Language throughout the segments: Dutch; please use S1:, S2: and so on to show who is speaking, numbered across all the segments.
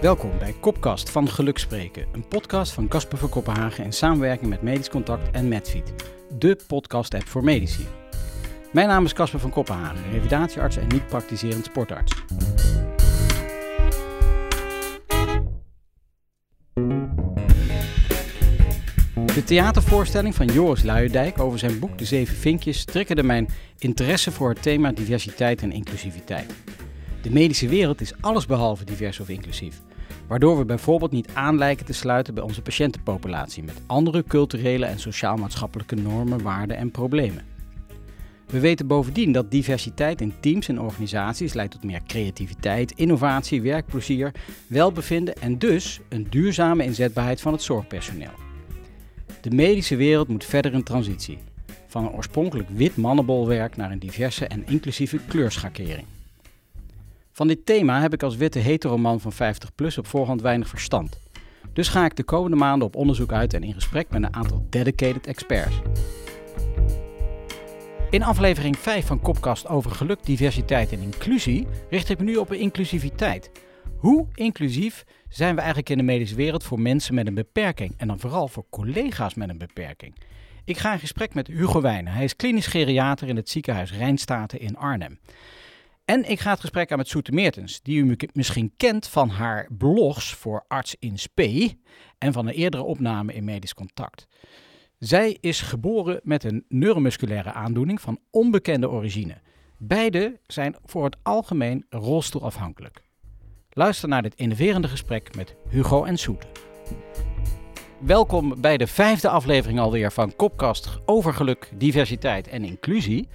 S1: Welkom bij Kopkast van Geluk Spreken, een podcast van Casper van Kopenhagen in samenwerking met Medisch Contact en Medfeed, de podcast-app voor medici. Mijn naam is Casper van Kopenhagen, revalidatiearts en niet-praktiserend sportarts. De theatervoorstelling van Joris Luijendijk over zijn boek De Zeven Vinkjes triggerde mijn interesse voor het thema diversiteit en inclusiviteit. De medische wereld is allesbehalve divers of inclusief, waardoor we bijvoorbeeld niet aan lijken te sluiten bij onze patiëntenpopulatie met andere culturele en sociaal-maatschappelijke normen, waarden en problemen. We weten bovendien dat diversiteit in teams en organisaties leidt tot meer creativiteit, innovatie, werkplezier, welbevinden en dus een duurzame inzetbaarheid van het zorgpersoneel. De medische wereld moet verder in transitie, van een oorspronkelijk wit mannenbolwerk naar een diverse en inclusieve kleurschakering. Van dit thema heb ik als witte heteroman van 50 plus op voorhand weinig verstand. Dus ga ik de komende maanden op onderzoek uit en in gesprek met een aantal dedicated experts. In aflevering 5 van Kopkast over geluk, diversiteit en inclusie richt ik me nu op inclusiviteit. Hoe inclusief zijn we eigenlijk in de medische wereld voor mensen met een beperking en dan vooral voor collega's met een beperking? Ik ga in gesprek met Hugo Wijnen. Hij is klinisch geriater in het ziekenhuis Rijnstaten in Arnhem. En ik ga het gesprek aan met Soete Meertens, die u misschien kent van haar blogs voor Arts in Spe en van een eerdere opname in Medisch Contact. Zij is geboren met een neuromusculaire aandoening van onbekende origine. Beide zijn voor het algemeen rolstoelafhankelijk. Luister naar dit innoverende gesprek met Hugo en Soete. Welkom bij de vijfde aflevering alweer van Kopkast over geluk, diversiteit en inclusie.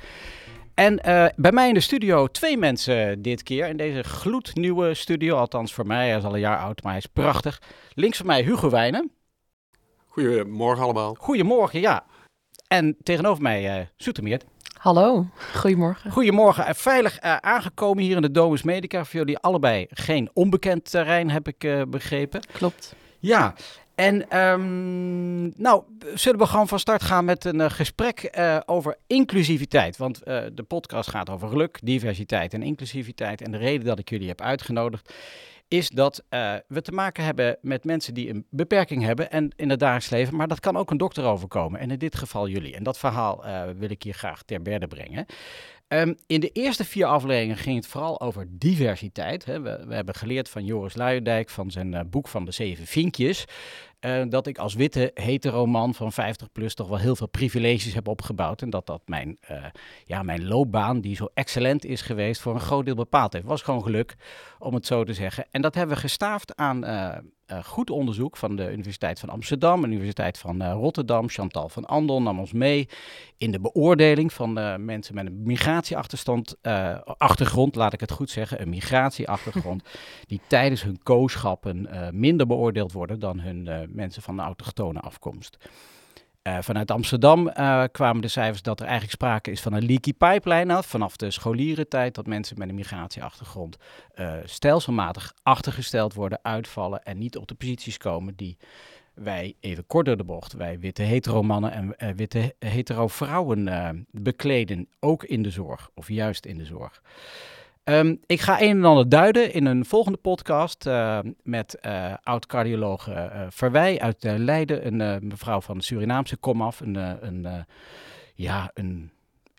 S1: En uh, bij mij in de studio twee mensen dit keer. In deze gloednieuwe studio. Althans voor mij. Hij is al een jaar oud, maar hij is prachtig. Links van mij Hugo Wijnen.
S2: Goedemorgen allemaal.
S1: Goedemorgen, ja. En tegenover mij uh, Soetermeert.
S3: Hallo, goedemorgen.
S1: Goedemorgen. Uh, veilig uh, aangekomen hier in de Domus Medica. Voor jullie allebei geen onbekend terrein, heb ik uh, begrepen.
S3: Klopt.
S1: Ja, en um, nou, zullen we gewoon van start gaan met een uh, gesprek uh, over inclusiviteit. Want uh, de podcast gaat over geluk, diversiteit en inclusiviteit. En de reden dat ik jullie heb uitgenodigd is dat we te maken hebben met mensen die een beperking hebben en in het dagelijks leven. Maar dat kan ook een dokter overkomen. En in dit geval jullie. En dat verhaal wil ik hier graag ter berde brengen. Um, in de eerste vier afleveringen ging het vooral over diversiteit. Hè. We, we, hebben geleerd van Joris Luijendijk van zijn uh, boek van de zeven vinkjes. Uh, dat ik als witte heteroman van 50 plus toch wel heel veel privileges heb opgebouwd. En dat dat mijn, uh, ja, mijn loopbaan, die zo excellent is geweest, voor een groot deel bepaald heeft. Het was gewoon geluk, om het zo te zeggen. En dat hebben we gestaafd aan uh, goed onderzoek van de Universiteit van Amsterdam de Universiteit van Rotterdam. Chantal van Andel nam ons mee in de beoordeling van mensen met een migratieachterstand, achtergrond, laat ik het goed zeggen, een migratieachtergrond, die tijdens hun kooschappen minder beoordeeld worden dan hun mensen van de autochtone afkomst. Uh, vanuit Amsterdam uh, kwamen de cijfers dat er eigenlijk sprake is van een leaky pipeline af. Vanaf de scholierentijd dat mensen met een migratieachtergrond uh, stelselmatig achtergesteld worden, uitvallen en niet op de posities komen die wij, even kort door de bocht, wij witte hetero mannen en witte hetero vrouwen bekleden, ook in de zorg of juist in de zorg. Um, ik ga een en ander duiden in een volgende podcast uh, met uh, oud-cardioloog uh, Verwij uit Leiden, een mevrouw van de Surinaamse komaf, een, een, ja, een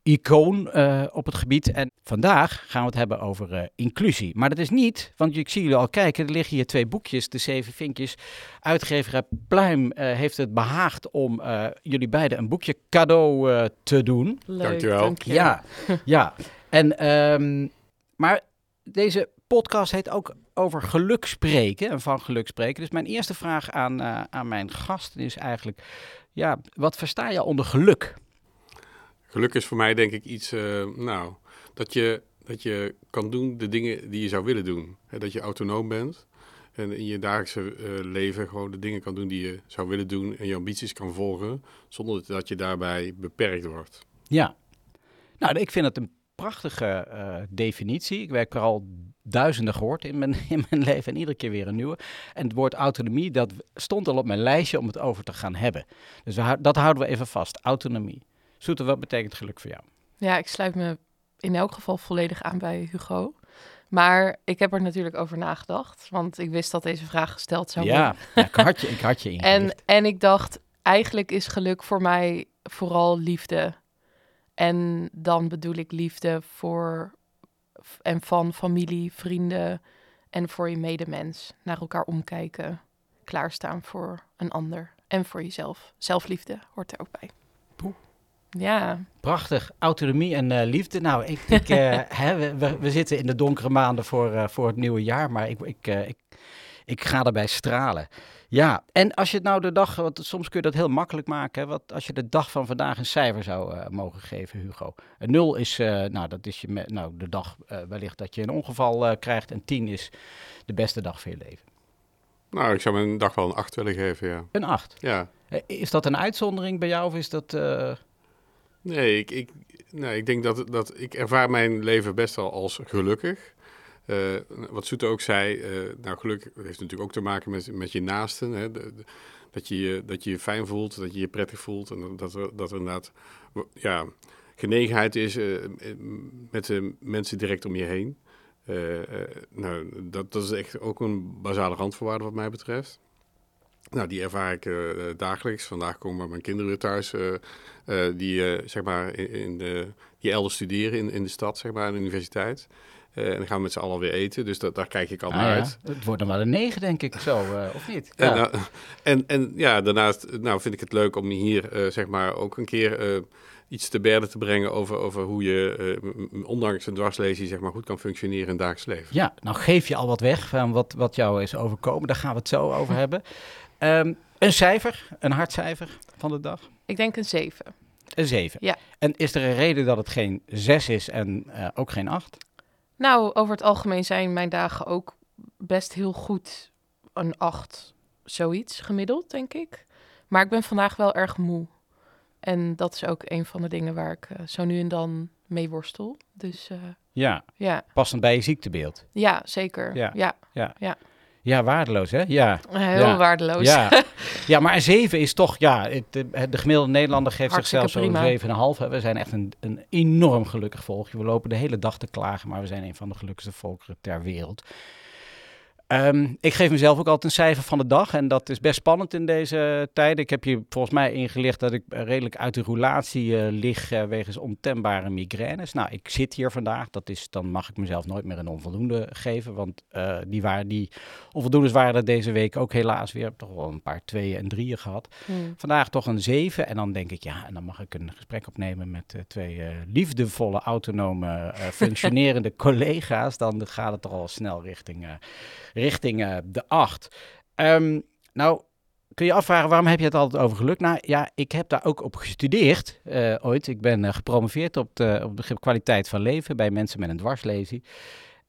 S1: icoon op het gebied. En vandaag gaan we het hebben over inclusie. Maar dat is niet, want ik zie jullie al kijken, er liggen hier twee boekjes, de zeven vinkjes. Uitgever Pluim heeft het behaagd om jullie beiden een boekje cadeau te doen.
S3: Leuk,
S2: Dankjewel.
S3: dankjewel.
S1: Ja, ja. En... Um, maar deze podcast heet ook over geluk spreken en van geluk spreken. Dus mijn eerste vraag aan, uh, aan mijn gasten is eigenlijk, ja, wat versta je onder geluk?
S2: Geluk is voor mij denk ik iets, uh, nou, dat je, dat je kan doen de dingen die je zou willen doen. He, dat je autonoom bent en in je dagelijkse uh, leven gewoon de dingen kan doen die je zou willen doen en je ambities kan volgen, zonder dat je daarbij beperkt wordt.
S1: Ja, nou, ik vind het een prachtige uh, definitie. Ik werk er al duizenden gehoord in mijn, in mijn leven en iedere keer weer een nieuwe. En het woord autonomie, dat stond al op mijn lijstje om het over te gaan hebben. Dus we, dat houden we even vast, autonomie. Soete, wat betekent geluk voor jou?
S3: Ja, ik sluit me in elk geval volledig aan bij Hugo. Maar ik heb er natuurlijk over nagedacht, want ik wist dat deze vraag gesteld zou
S1: Ja,
S3: worden.
S1: ja, ik had je, ik had je ingelicht.
S3: En, en ik dacht, eigenlijk is geluk voor mij vooral liefde. En dan bedoel ik liefde voor en van familie, vrienden en voor je medemens. Naar elkaar omkijken, klaarstaan voor een ander en voor jezelf. Zelfliefde hoort er ook bij.
S1: Poeh.
S3: Ja,
S1: Prachtig, autonomie en eh, liefde. Nou, ik, ik, eh, hè, we, we, zitten in de donkere maanden voor, eh, voor het nieuwe jaar, maar ik, ik, eh, ik, ik ga erbij stralen. Ja, en als je het nou de dag, want soms kun je dat heel makkelijk maken, hè, wat, als je de dag van vandaag een cijfer zou eh, mogen geven, Hugo. Een nul is, eh, nou, dat is je me- nou, de dag eh, wellicht dat je een ongeval eh, krijgt en 10 is de beste dag van je leven.
S2: Nou, ik zou mijn dag wel een 8 willen geven, ja.
S1: Een 8.
S2: Ja.
S1: Is dat een uitzondering bij jou of is dat... eh,
S2: Nee, ik, ik, nee, ik denk dat, dat ik ervaar mijn leven best wel als gelukkig. Eh, wat Soete ook zei, eh, nou geluk heeft natuurlijk ook te maken met, met je naasten. Hè? Dat, je, dat je je fijn voelt, dat je je prettig voelt. En dat er, dat er inderdaad ja, genegenheid is eh, met de mensen direct om je heen. Nou, dat, dat is echt ook een basale randvoorwaarde wat mij betreft. Nou, die ervaar ik dagelijks. Vandaag komen mijn kinderen weer thuis, die, zeg maar, in de, die elders studeren in, in de stad, zeg maar, aan de universiteit. Eh, en dan gaan we met z'n allen weer eten, dus dat, daar kijk ik al
S1: ah
S2: naar
S1: ja,
S2: uit.
S1: Het wordt dan wel een 9 denk ik zo, eh, of niet?
S2: En,
S1: Ja.
S2: nou, en, en ja, daarnaast nou, vind ik het leuk om hier eh, zeg maar ook een keer eh, iets te berden te brengen over, over hoe je, eh, ondanks een dwarslesie, zeg maar, goed kan functioneren in het dagelijks leven.
S1: Ja, nou geef je al wat weg van wat, wat jou is overkomen. Daar gaan we het zo over hebben. Ehm, een cijfer, een hardcijfer van de dag.
S3: ik denk een 7.
S1: Een 7.
S3: Ja.
S1: En is er een reden dat het geen 6 is en eh, ook geen 8?
S3: Nou, over het algemeen zijn mijn dagen ook best heel goed een 8, zoiets gemiddeld, denk ik. Maar ik ben vandaag wel erg moe. En dat is ook een van de dingen waar ik eh, zo nu en dan mee worstel. Dus eh,
S1: Ja,
S3: ja.
S1: passend bij je ziektebeeld.
S3: ja, zeker.
S1: Ja.
S3: Ja,
S1: Ja, waardeloos hè? Ja.
S3: heel
S1: Ja.
S3: waardeloos.
S1: Ja. ja, maar een 7 is toch, ja, het, de, de gemiddelde Nederlander geeft
S3: Hartstikke
S1: zichzelf zo'n 7,5. hè. We zijn echt een, een enorm gelukkig volkje. We lopen de hele dag te klagen, maar we zijn een van de gelukkigste volkeren ter wereld. Ehm, ik geef mezelf ook altijd een cijfer van de dag en dat is best spannend in deze tijden. Ik heb je volgens mij ingelicht dat ik redelijk uit de roulatie eh, lig eh, wegens ontembare migraines. Nou, ik zit hier vandaag, dat is, dan mag ik mezelf nooit meer een onvoldoende geven, want eh, die, waren, die onvoldoendes waren er deze week ook helaas weer. Ik heb toch wel een paar tweeën en drieën gehad.
S3: Hmm.
S1: Vandaag toch een 7. En dan denk ik, ja, en dan mag ik een gesprek opnemen met twee liefdevolle, autonome, functionerende collega's. Dan gaat het toch al snel richting, richting eh, de 8. Ehm, nou, kun je afvragen, waarom heb je het altijd over geluk? Nou ja, ik heb daar ook op gestudeerd eh, ooit. Ik ben eh, gepromoveerd op, de, op begrip kwaliteit van leven bij mensen met een dwarslesie.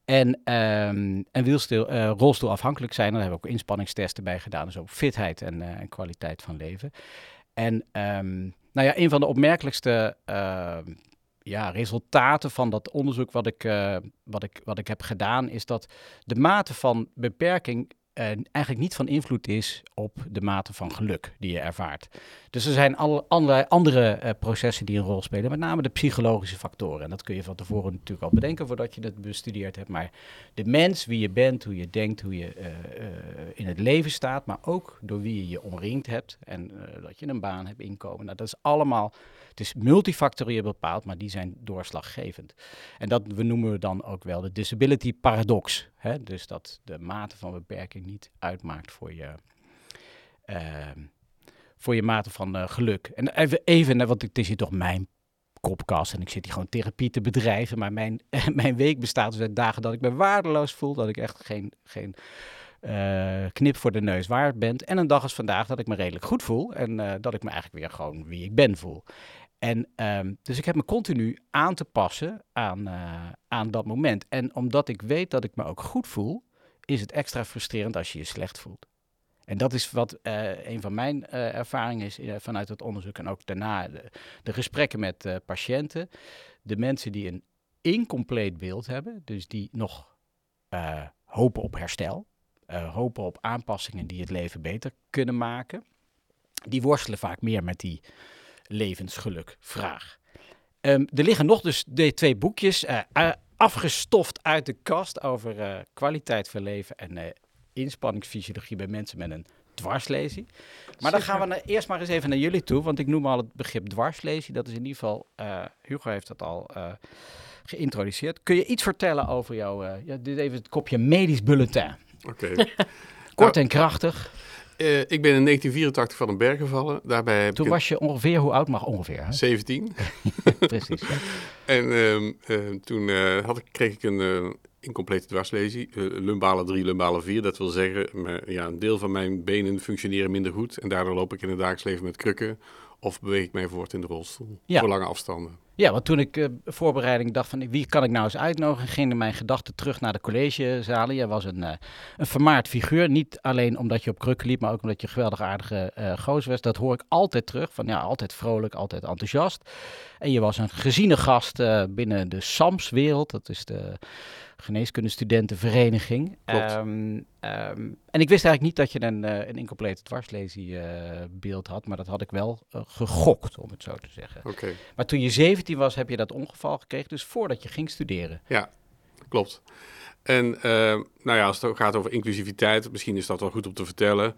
S1: En, ehm en wielstil, rolstoelafhankelijk zijn, daar hebben we ook inspanningstesten bij gedaan. Dus ook fitheid en, kwaliteit van leven. En ehm, nou ja, een van de opmerkelijkste ja, resultaten van dat onderzoek wat ik, eh, wat, ik, wat ik heb gedaan, is dat de mate van beperking eh, eigenlijk niet van invloed is op de mate van geluk die je ervaart. Dus er zijn alle, allerlei andere eh, processen die een rol spelen, met name de psychologische factoren. En dat kun je van tevoren natuurlijk al bedenken voordat je het bestudeerd hebt. Maar de mens, wie je bent, hoe je denkt, hoe je in het leven staat, maar ook door wie je je omringd hebt en dat je een baan hebt, inkomen. Nou, dat is allemaal, het is multifactorieel bepaald, maar die zijn doorslaggevend. En dat we noemen we dan ook wel de disability paradox. Hè? Dus dat de mate van beperking niet uitmaakt voor je, ehm, voor je mate van eh, geluk. En even, even want het is hier toch mijn kopkast en ik zit hier gewoon therapie te bedrijven. Maar mijn, mijn week bestaat dus uit dagen dat ik me waardeloos voel, dat ik echt geen, geen eh, knip voor de neus waard ben. En een dag als vandaag dat ik me redelijk goed voel en eh, dat ik me eigenlijk weer gewoon wie ik ben voel. En ehm, dus ik heb me continu aan te passen aan, eh, aan dat moment. En omdat ik weet dat ik me ook goed voel, is het extra frustrerend als je je slecht voelt. En dat is wat eh, een van mijn eh, ervaringen is vanuit het onderzoek en ook daarna de, de gesprekken met patiënten. De mensen die een incompleet beeld hebben, dus die nog hopen op herstel, hopen op aanpassingen die het leven beter kunnen maken, die worstelen vaak meer met die levensgelukvraag. Ehm, er liggen nog dus de twee boekjes. A- afgestoft uit de kast over eh, kwaliteit van leven en eh, inspanningsfysiologie bij mensen met een dwarslesie. Maar dan gaan we naar- eerst maar eens even naar jullie toe, want ik noem al het begrip dwarslesie. Dat is in ieder geval, Hugo heeft dat al geïntroduceerd. Kun je iets vertellen over jouw, ja, dit even het kopje medisch bulletin.
S2: Oké.
S1: Kort en krachtig.
S2: Eh, ik ben in 1984 van een berg gevallen. Daarbij heb
S1: Toen
S2: ik
S1: was je ongeveer, hoe oud mag ongeveer? Hè?
S2: 17.
S1: Precies. ja.
S2: En ehm, ehm, toen eh, had ik, kreeg ik een eh, incomplete dwarslesie. eh, lumbale 3, lumbale 4. Dat wil zeggen, ja, een deel van mijn benen functioneren minder goed. En daardoor loop ik in het dagelijks leven met krukken. Of beweeg ik mij voort in de rolstoel.
S1: Ja.
S2: Voor lange afstanden.
S1: Ja, want toen ik eh, voorbereiding dacht van wie kan ik nou eens uitnodigen, gingen mijn gedachten terug naar de collegezalen. Je was een, eh, een vermaard figuur. Niet alleen omdat je op krukken liep, maar ook omdat je een geweldig aardige eh gozer was. Dat hoor ik altijd terug. Van ja, altijd vrolijk, altijd enthousiast. En je was een geziene gast binnen de SAMS-wereld. Dat is de geneeskundestudentenvereniging. Ehm, ehm, en ik wist eigenlijk niet dat je een, eh, een incomplete dwarslesie eh, beeld had, maar dat had ik wel eh, gegokt, om het zo te zeggen.
S2: Oké,
S1: Maar toen je 17 was, heb je dat ongeval gekregen, dus voordat je ging studeren.
S2: klopt. En ehm, nou ja, als het gaat over inclusiviteit, misschien is dat wel goed om te vertellen.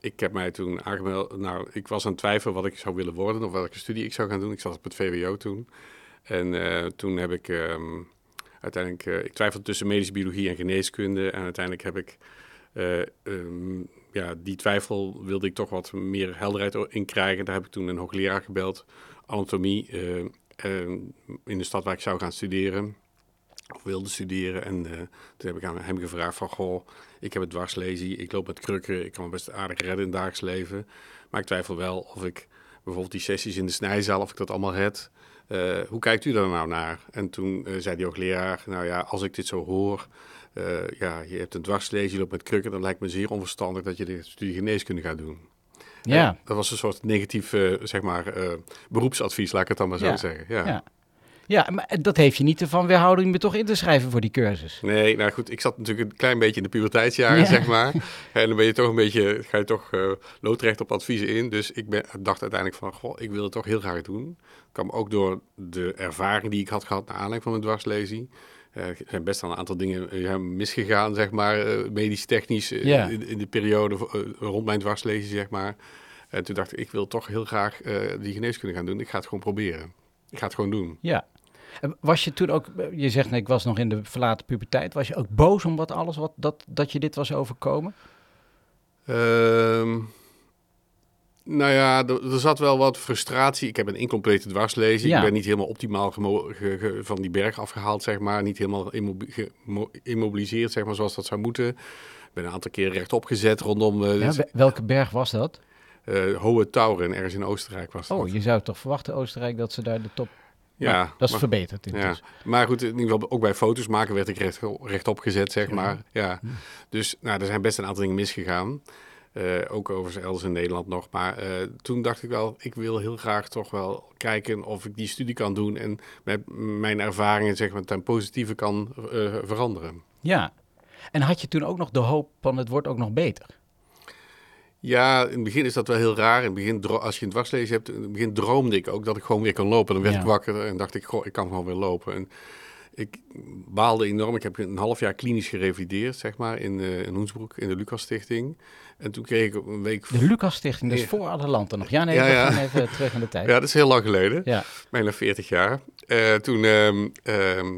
S2: Ik heb mij toen aangemeld. Nou, ik was aan het twijfelen wat ik zou willen worden of welke studie ik zou gaan doen. Ik zat op het VWO toen. En toen heb ik uiteindelijk, eh, ik twijfelde tussen medische biologie en geneeskunde. En uiteindelijk heb ik, eh, ehm, ja, die twijfel wilde ik toch wat meer helderheid in krijgen. Daar heb ik toen een hoogleraar gebeld, anatomie, eh, ehm, in de stad waar ik zou gaan studeren. Of wilde studeren. En toen heb ik aan hem gevraagd van, goh, ik heb het dwarslesie, ik loop met krukken, ik kan me best aardig redden in het dagelijks leven. Maar ik twijfel wel of ik bijvoorbeeld die sessies in de snijzaal, of ik dat allemaal red. Eh, hoe kijkt u daar nou naar? En toen eh, zei die hoogleraar, nou ja, als ik dit zo hoor, eh, ja, je hebt een dwarslesie, je loopt met krukken, dan lijkt me zeer onverstandig dat je de studie geneeskunde gaat doen.
S1: Ja,
S2: dat was een soort negatief, zeg maar, beroepsadvies, laat ik het dan maar zo
S1: Ja,
S2: zeggen. Ja.
S1: ja. Ja, maar dat heeft je niet ervan weerhouden om je toch in te schrijven voor die cursus.
S2: Nee, nou goed, ik zat natuurlijk een klein beetje in de puberteitsjaren,
S1: Ja.
S2: zeg maar. En dan ben je toch een beetje, ga je toch eh, loodrecht op adviezen in. Dus ik ben, dacht uiteindelijk van, goh, ik wil het toch heel graag doen. kwam ook door de ervaring die ik had gehad naar aanleiding van mijn dwarslesie. Eh, er zijn best wel een aantal dingen eh, misgegaan, zeg maar, medisch-technisch,
S1: Ja.
S2: in, in de periode rond mijn dwarslesie, zeg maar. En toen dacht ik, ik wil toch heel graag die geneeskunde gaan doen. Ik ga het gewoon proberen. Ik ga het gewoon doen.
S1: Ja. En Was je toen ook, je zegt nee, ik was nog in de verlaten puberteit, was je ook boos om wat alles wat dat, dat je dit was overkomen?
S2: Ehm, nou ja, er, er zat wel wat frustratie. Ik heb een incomplete dwarslezing.
S1: Ja.
S2: Ik ben niet helemaal optimaal ge- ge- van die berg afgehaald, zeg maar. Niet helemaal immobiliseerd, zeg maar, zoals dat zou moeten. Ik ben een aantal keer rechtop gezet rondom eh
S1: Ja,
S2: dus,
S1: we- welke berg was dat?
S2: eh, Hohe Tauren, ergens in Oostenrijk was dat.
S1: Oh, je zou toch verwachten, Oostenrijk, dat ze daar de top...
S2: ja,
S1: Maar dat is
S2: maar-
S1: verbeterd
S2: Ja, maar goed, in ieder geval ook bij foto's maken werd ik recht, rechtop gezet, zeg
S1: Ja.
S2: maar. Ja. Dus nou, er zijn best een aantal dingen misgegaan. Eh, ook overigens elders in Nederland nog. Maar eh, toen dacht ik wel, ik wil heel graag toch wel kijken of ik die studie kan doen en met mijn ervaringen zeg maar ten positieve kan eh, veranderen.
S1: Ja. En had je toen ook nog de hoop van het wordt ook nog beter?
S2: Ja, in het begin is dat wel heel raar. In het begin, als je een dwarslezen hebt, in het begin droomde ik ook dat ik gewoon weer kon lopen. Dan werd
S1: Ja.
S2: ik wakker en dacht ik, goh, ik kan gewoon weer lopen. En ik baalde enorm. Ik heb een half jaar klinisch gerevalideerd, zeg maar, in, eh in Hoensbroek, in de Lucas Stichting. En toen kreeg ik een week...
S1: De Lucas Stichting, dat is
S2: Ja.
S1: voor alle landen nog. Ja, nee,
S2: Ja,
S1: we
S2: ja.
S1: gaan even terug in de tijd.
S2: Ja, dat is heel lang geleden.
S1: Ja.
S2: Bijna 40 jaar. Eh, toen, ehm, ehm,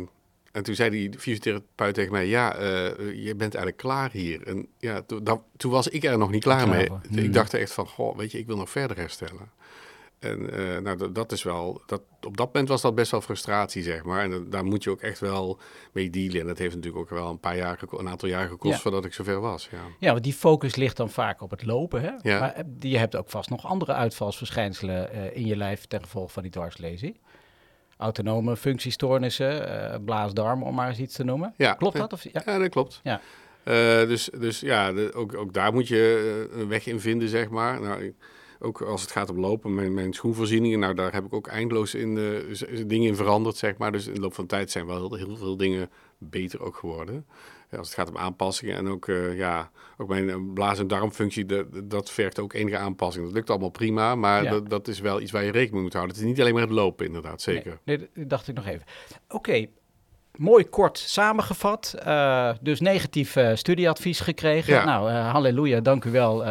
S2: en toen zei die fysiotherapeut tegen mij, ja, eh, je bent eigenlijk klaar hier. En ja, toen, dat- toen was ik er nog niet klaar, mee.
S1: voor.
S2: Ik
S1: Hmm.
S2: dacht echt van, goh, weet je, ik wil nog verder herstellen. En eh, nou, dat, is wel, dat, op dat moment was dat best wel frustratie, zeg maar. En dat- daar moet je ook echt wel mee dealen. En dat heeft natuurlijk ook wel een paar jaar, een aantal jaar gekost
S1: Ja.
S2: voordat ik zover was. Ja.
S1: Ja, want die focus ligt dan vaak op het lopen. Hè?
S2: Ja.
S1: Maar eh, je hebt ook vast nog andere uitvalsverschijnselen in je lijf ten gevolge van die dwarslesie. Autonome functiestoornissen, eh blaasdarm, om maar eens iets te noemen.
S2: Ja.
S1: Klopt dat? Of, ja.
S2: Ja, dat klopt.
S1: Ja.
S2: Eh, dus, dus ja, de- ook, ook daar moet je eh, een weg in vinden, zeg maar. Nou, ik- ook als het gaat om lopen, mijn, mijn schoenvoorzieningen, nou, daar heb ik ook eindeloos in, dingen in veranderd, zeg maar. Dus in de loop van de tijd zijn wel heel, heel veel dingen beter ook geworden. Als het gaat om aanpassingen en ook, eh, ja, ook mijn eh, blaas- en darmfunctie, dat, dat vergt ook enige aanpassing. Dat lukt allemaal prima, maar
S1: Ja.
S2: dat, dat is wel iets waar je rekening mee moet houden. Het is niet alleen maar het lopen, inderdaad, zeker.
S1: Nee, nee, dat dacht ik nog even. Oké, mooi kort samengevat. Eh, dus negatief studieadvies gekregen.
S2: Ja.
S1: Nou, eh, halleluja, dank u wel.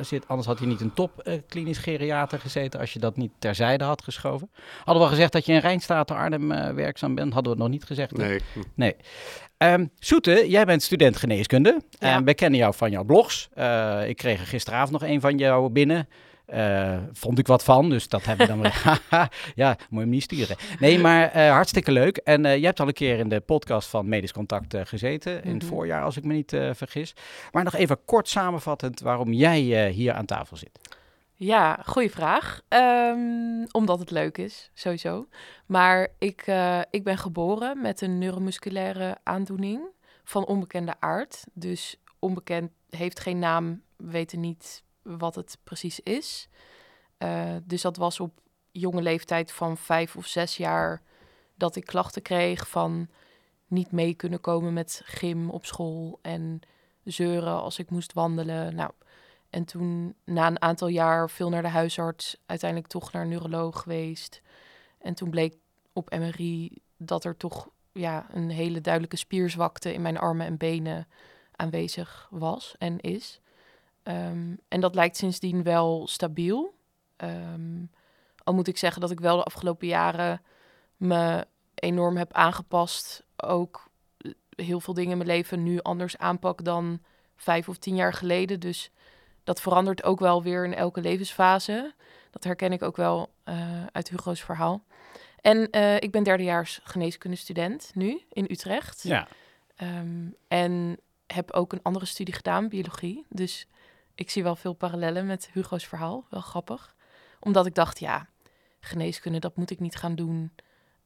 S1: Zit, anders had hij niet een top eh, klinisch geriater gezeten als je dat niet terzijde had geschoven. Hadden we al gezegd dat je in Rijnstaten Arnhem werkzaam bent? Hadden we het nog niet gezegd?
S2: Nee,
S1: Nee. Ehm, Soete, jij bent student geneeskunde.
S3: Ja.
S1: En we kennen jou van jouw blogs. Eh, ik kreeg er gisteravond nog een van jou binnen. Eh, vond ik wat van, dus dat hebben we dan weer. Ja, moet je hem niet sturen. Nee, maar eh, hartstikke leuk. En eh, je hebt al een keer in de podcast van Medisch Contact gezeten. In het
S3: Mhm.
S1: voorjaar, als ik me niet vergis. Maar nog even kort samenvattend waarom jij hier aan tafel zit.
S3: Ja, goede vraag. Ehm, omdat het leuk is, sowieso. Maar ik, eh, ik ben geboren met een neuromusculaire aandoening van onbekende aard. Dus onbekend heeft geen naam, we weten niet wat het precies is. Eh, dus dat was op jonge leeftijd van vijf of zes jaar dat ik klachten kreeg van niet mee kunnen komen met gym op school en zeuren als ik moest wandelen. Nou, en toen na een aantal jaar veel naar de huisarts, uiteindelijk toch naar een neuroloog geweest. En toen bleek op MRI dat er toch ja, een hele duidelijke spierzwakte in mijn armen en benen aanwezig was en is. Ehm, en dat lijkt sindsdien wel stabiel. Ehm, al moet ik zeggen dat ik wel de afgelopen jaren me enorm heb aangepast. Ook heel veel dingen in mijn leven nu anders aanpak dan vijf of tien jaar geleden. Dus dat verandert ook wel weer in elke levensfase. Dat herken ik ook wel eh, uit Hugo's verhaal. En eh, ik ben derdejaars geneeskundestudent nu in Utrecht.
S1: Ja.
S3: Ehm, en heb ook een andere studie gedaan, biologie. Dus ik zie wel veel parallellen met Hugo's verhaal. Wel grappig. Omdat ik dacht, ja, geneeskunde, dat moet ik niet gaan doen.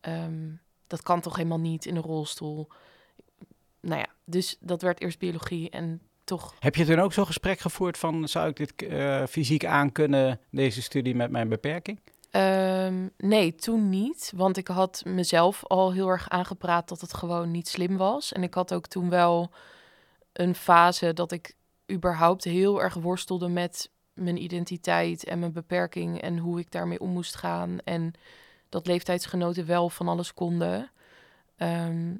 S3: Ehm, dat kan toch helemaal niet in een rolstoel. Nou ja, dus dat werd eerst biologie en toch
S1: Heb je toen ook zo'n gesprek gevoerd van, zou ik dit eh, fysiek aankunnen, deze studie met mijn beperking?
S3: Ehm, nee, toen niet. Want ik had mezelf al heel erg aangepraat dat het gewoon niet slim was. En ik had ook toen wel een fase dat ik überhaupt heel erg worstelde met mijn identiteit en mijn beperking en hoe ik daarmee om moest gaan. En dat leeftijdsgenoten wel van alles konden. Ehm,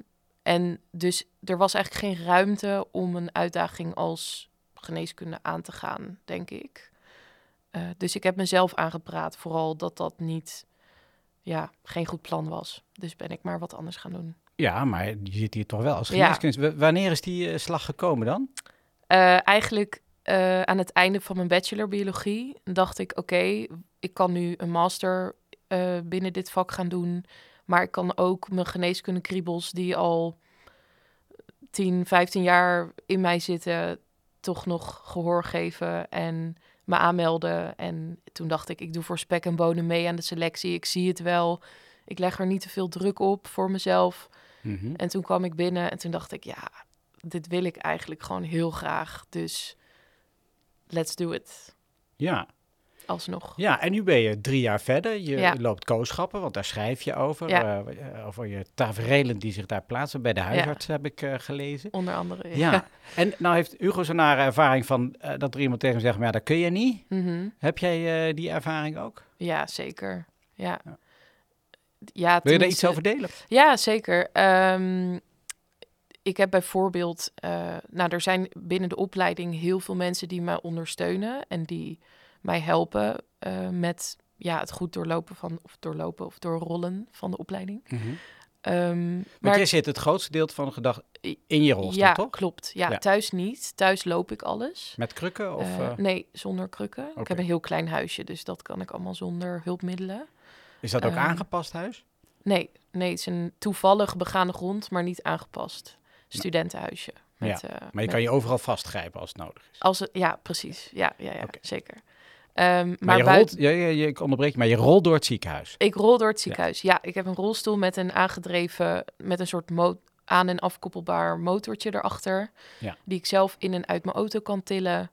S3: en dus er was eigenlijk geen ruimte om een uitdaging als geneeskunde aan te gaan, denk ik. Eh, dus ik heb mezelf aangepraat, vooral dat dat niet, ja, geen goed plan was. Dus ben ik maar wat anders gaan doen.
S1: Ja, maar je zit hier toch wel als
S3: Ja.
S1: W- Wanneer is die eh, slag gekomen dan?
S3: Eh, eigenlijk aan het einde van mijn bachelor biologie dacht ik, oké, ik kan nu een master binnen dit vak gaan doen. Maar ik kan ook mijn geneeskunde kriebels die al 10, 15 jaar in mij zitten, toch nog gehoor geven en me aanmelden. En toen dacht ik, ik doe voor spek en bonen mee aan de selectie. Ik zie het wel. Ik leg er niet te veel druk op voor mezelf.
S1: Mhm.
S3: En toen kwam ik binnen en toen dacht ik, ja, dit wil ik eigenlijk gewoon heel graag. Dus let's do it.
S1: Ja.
S3: Alsnog.
S1: ja, en nu ben je drie jaar verder. Je
S3: Ja.
S1: loopt kooschappen, want daar schrijf je over.
S3: Ja.
S1: eh, over je taferelen die zich daar plaatsen. Bij de huisarts heb ik eh, gelezen.
S3: Onder andere.
S1: Ja. en nou heeft Hugo zo'n nare ervaring van eh, dat er iemand tegen hem zegt, maar ja, dat kun je niet.
S3: Mhm.
S1: Heb jij eh, die ervaring ook?
S3: Ja, zeker. Ja.
S1: Ja. Wil je daar iets over delen?
S3: Ja, zeker. Ehm, ik heb bijvoorbeeld, eh, nou, er zijn binnen de opleiding heel veel mensen die mij ondersteunen en die mij helpen eh, met ja, het goed doorlopen van, of doorlopen of doorrollen van de opleiding. Ehm,
S1: Want
S3: maar
S1: jij zit het grootste deel van de gedag in je rolstoel,
S3: ja,
S1: toch?
S3: klopt. Ja,
S1: Ja.
S3: thuis niet. Thuis loop ik alles.
S1: Met krukken? Of,
S3: Eh,
S1: eh,
S3: nee, zonder krukken. Ik heb een heel klein huisje, dus dat kan ik allemaal zonder hulpmiddelen.
S1: is dat ook
S3: ehm,
S1: aangepast huis?
S3: Nee, nee, het is een toevallig begaande grond, maar niet aangepast. Studentenhuisje. Met, eh,
S1: Maar je
S3: met-
S1: kan je overal vastgrijpen als het nodig is.
S3: Als het, ja, precies. Ja, ja, ja zeker. Ehm, maar
S1: Maar, je
S3: buiten,
S1: rolt, ja, ja, ja, ik onderbreek je, maar je rolt door het ziekenhuis.
S3: ik rol door het ziekenhuis. Ja. ik heb een rolstoel met een aangedreven, met een soort mo- aan- en afkoppelbaar motortje erachter.
S1: Ja.
S3: Die ik zelf in en uit mijn auto kan tillen.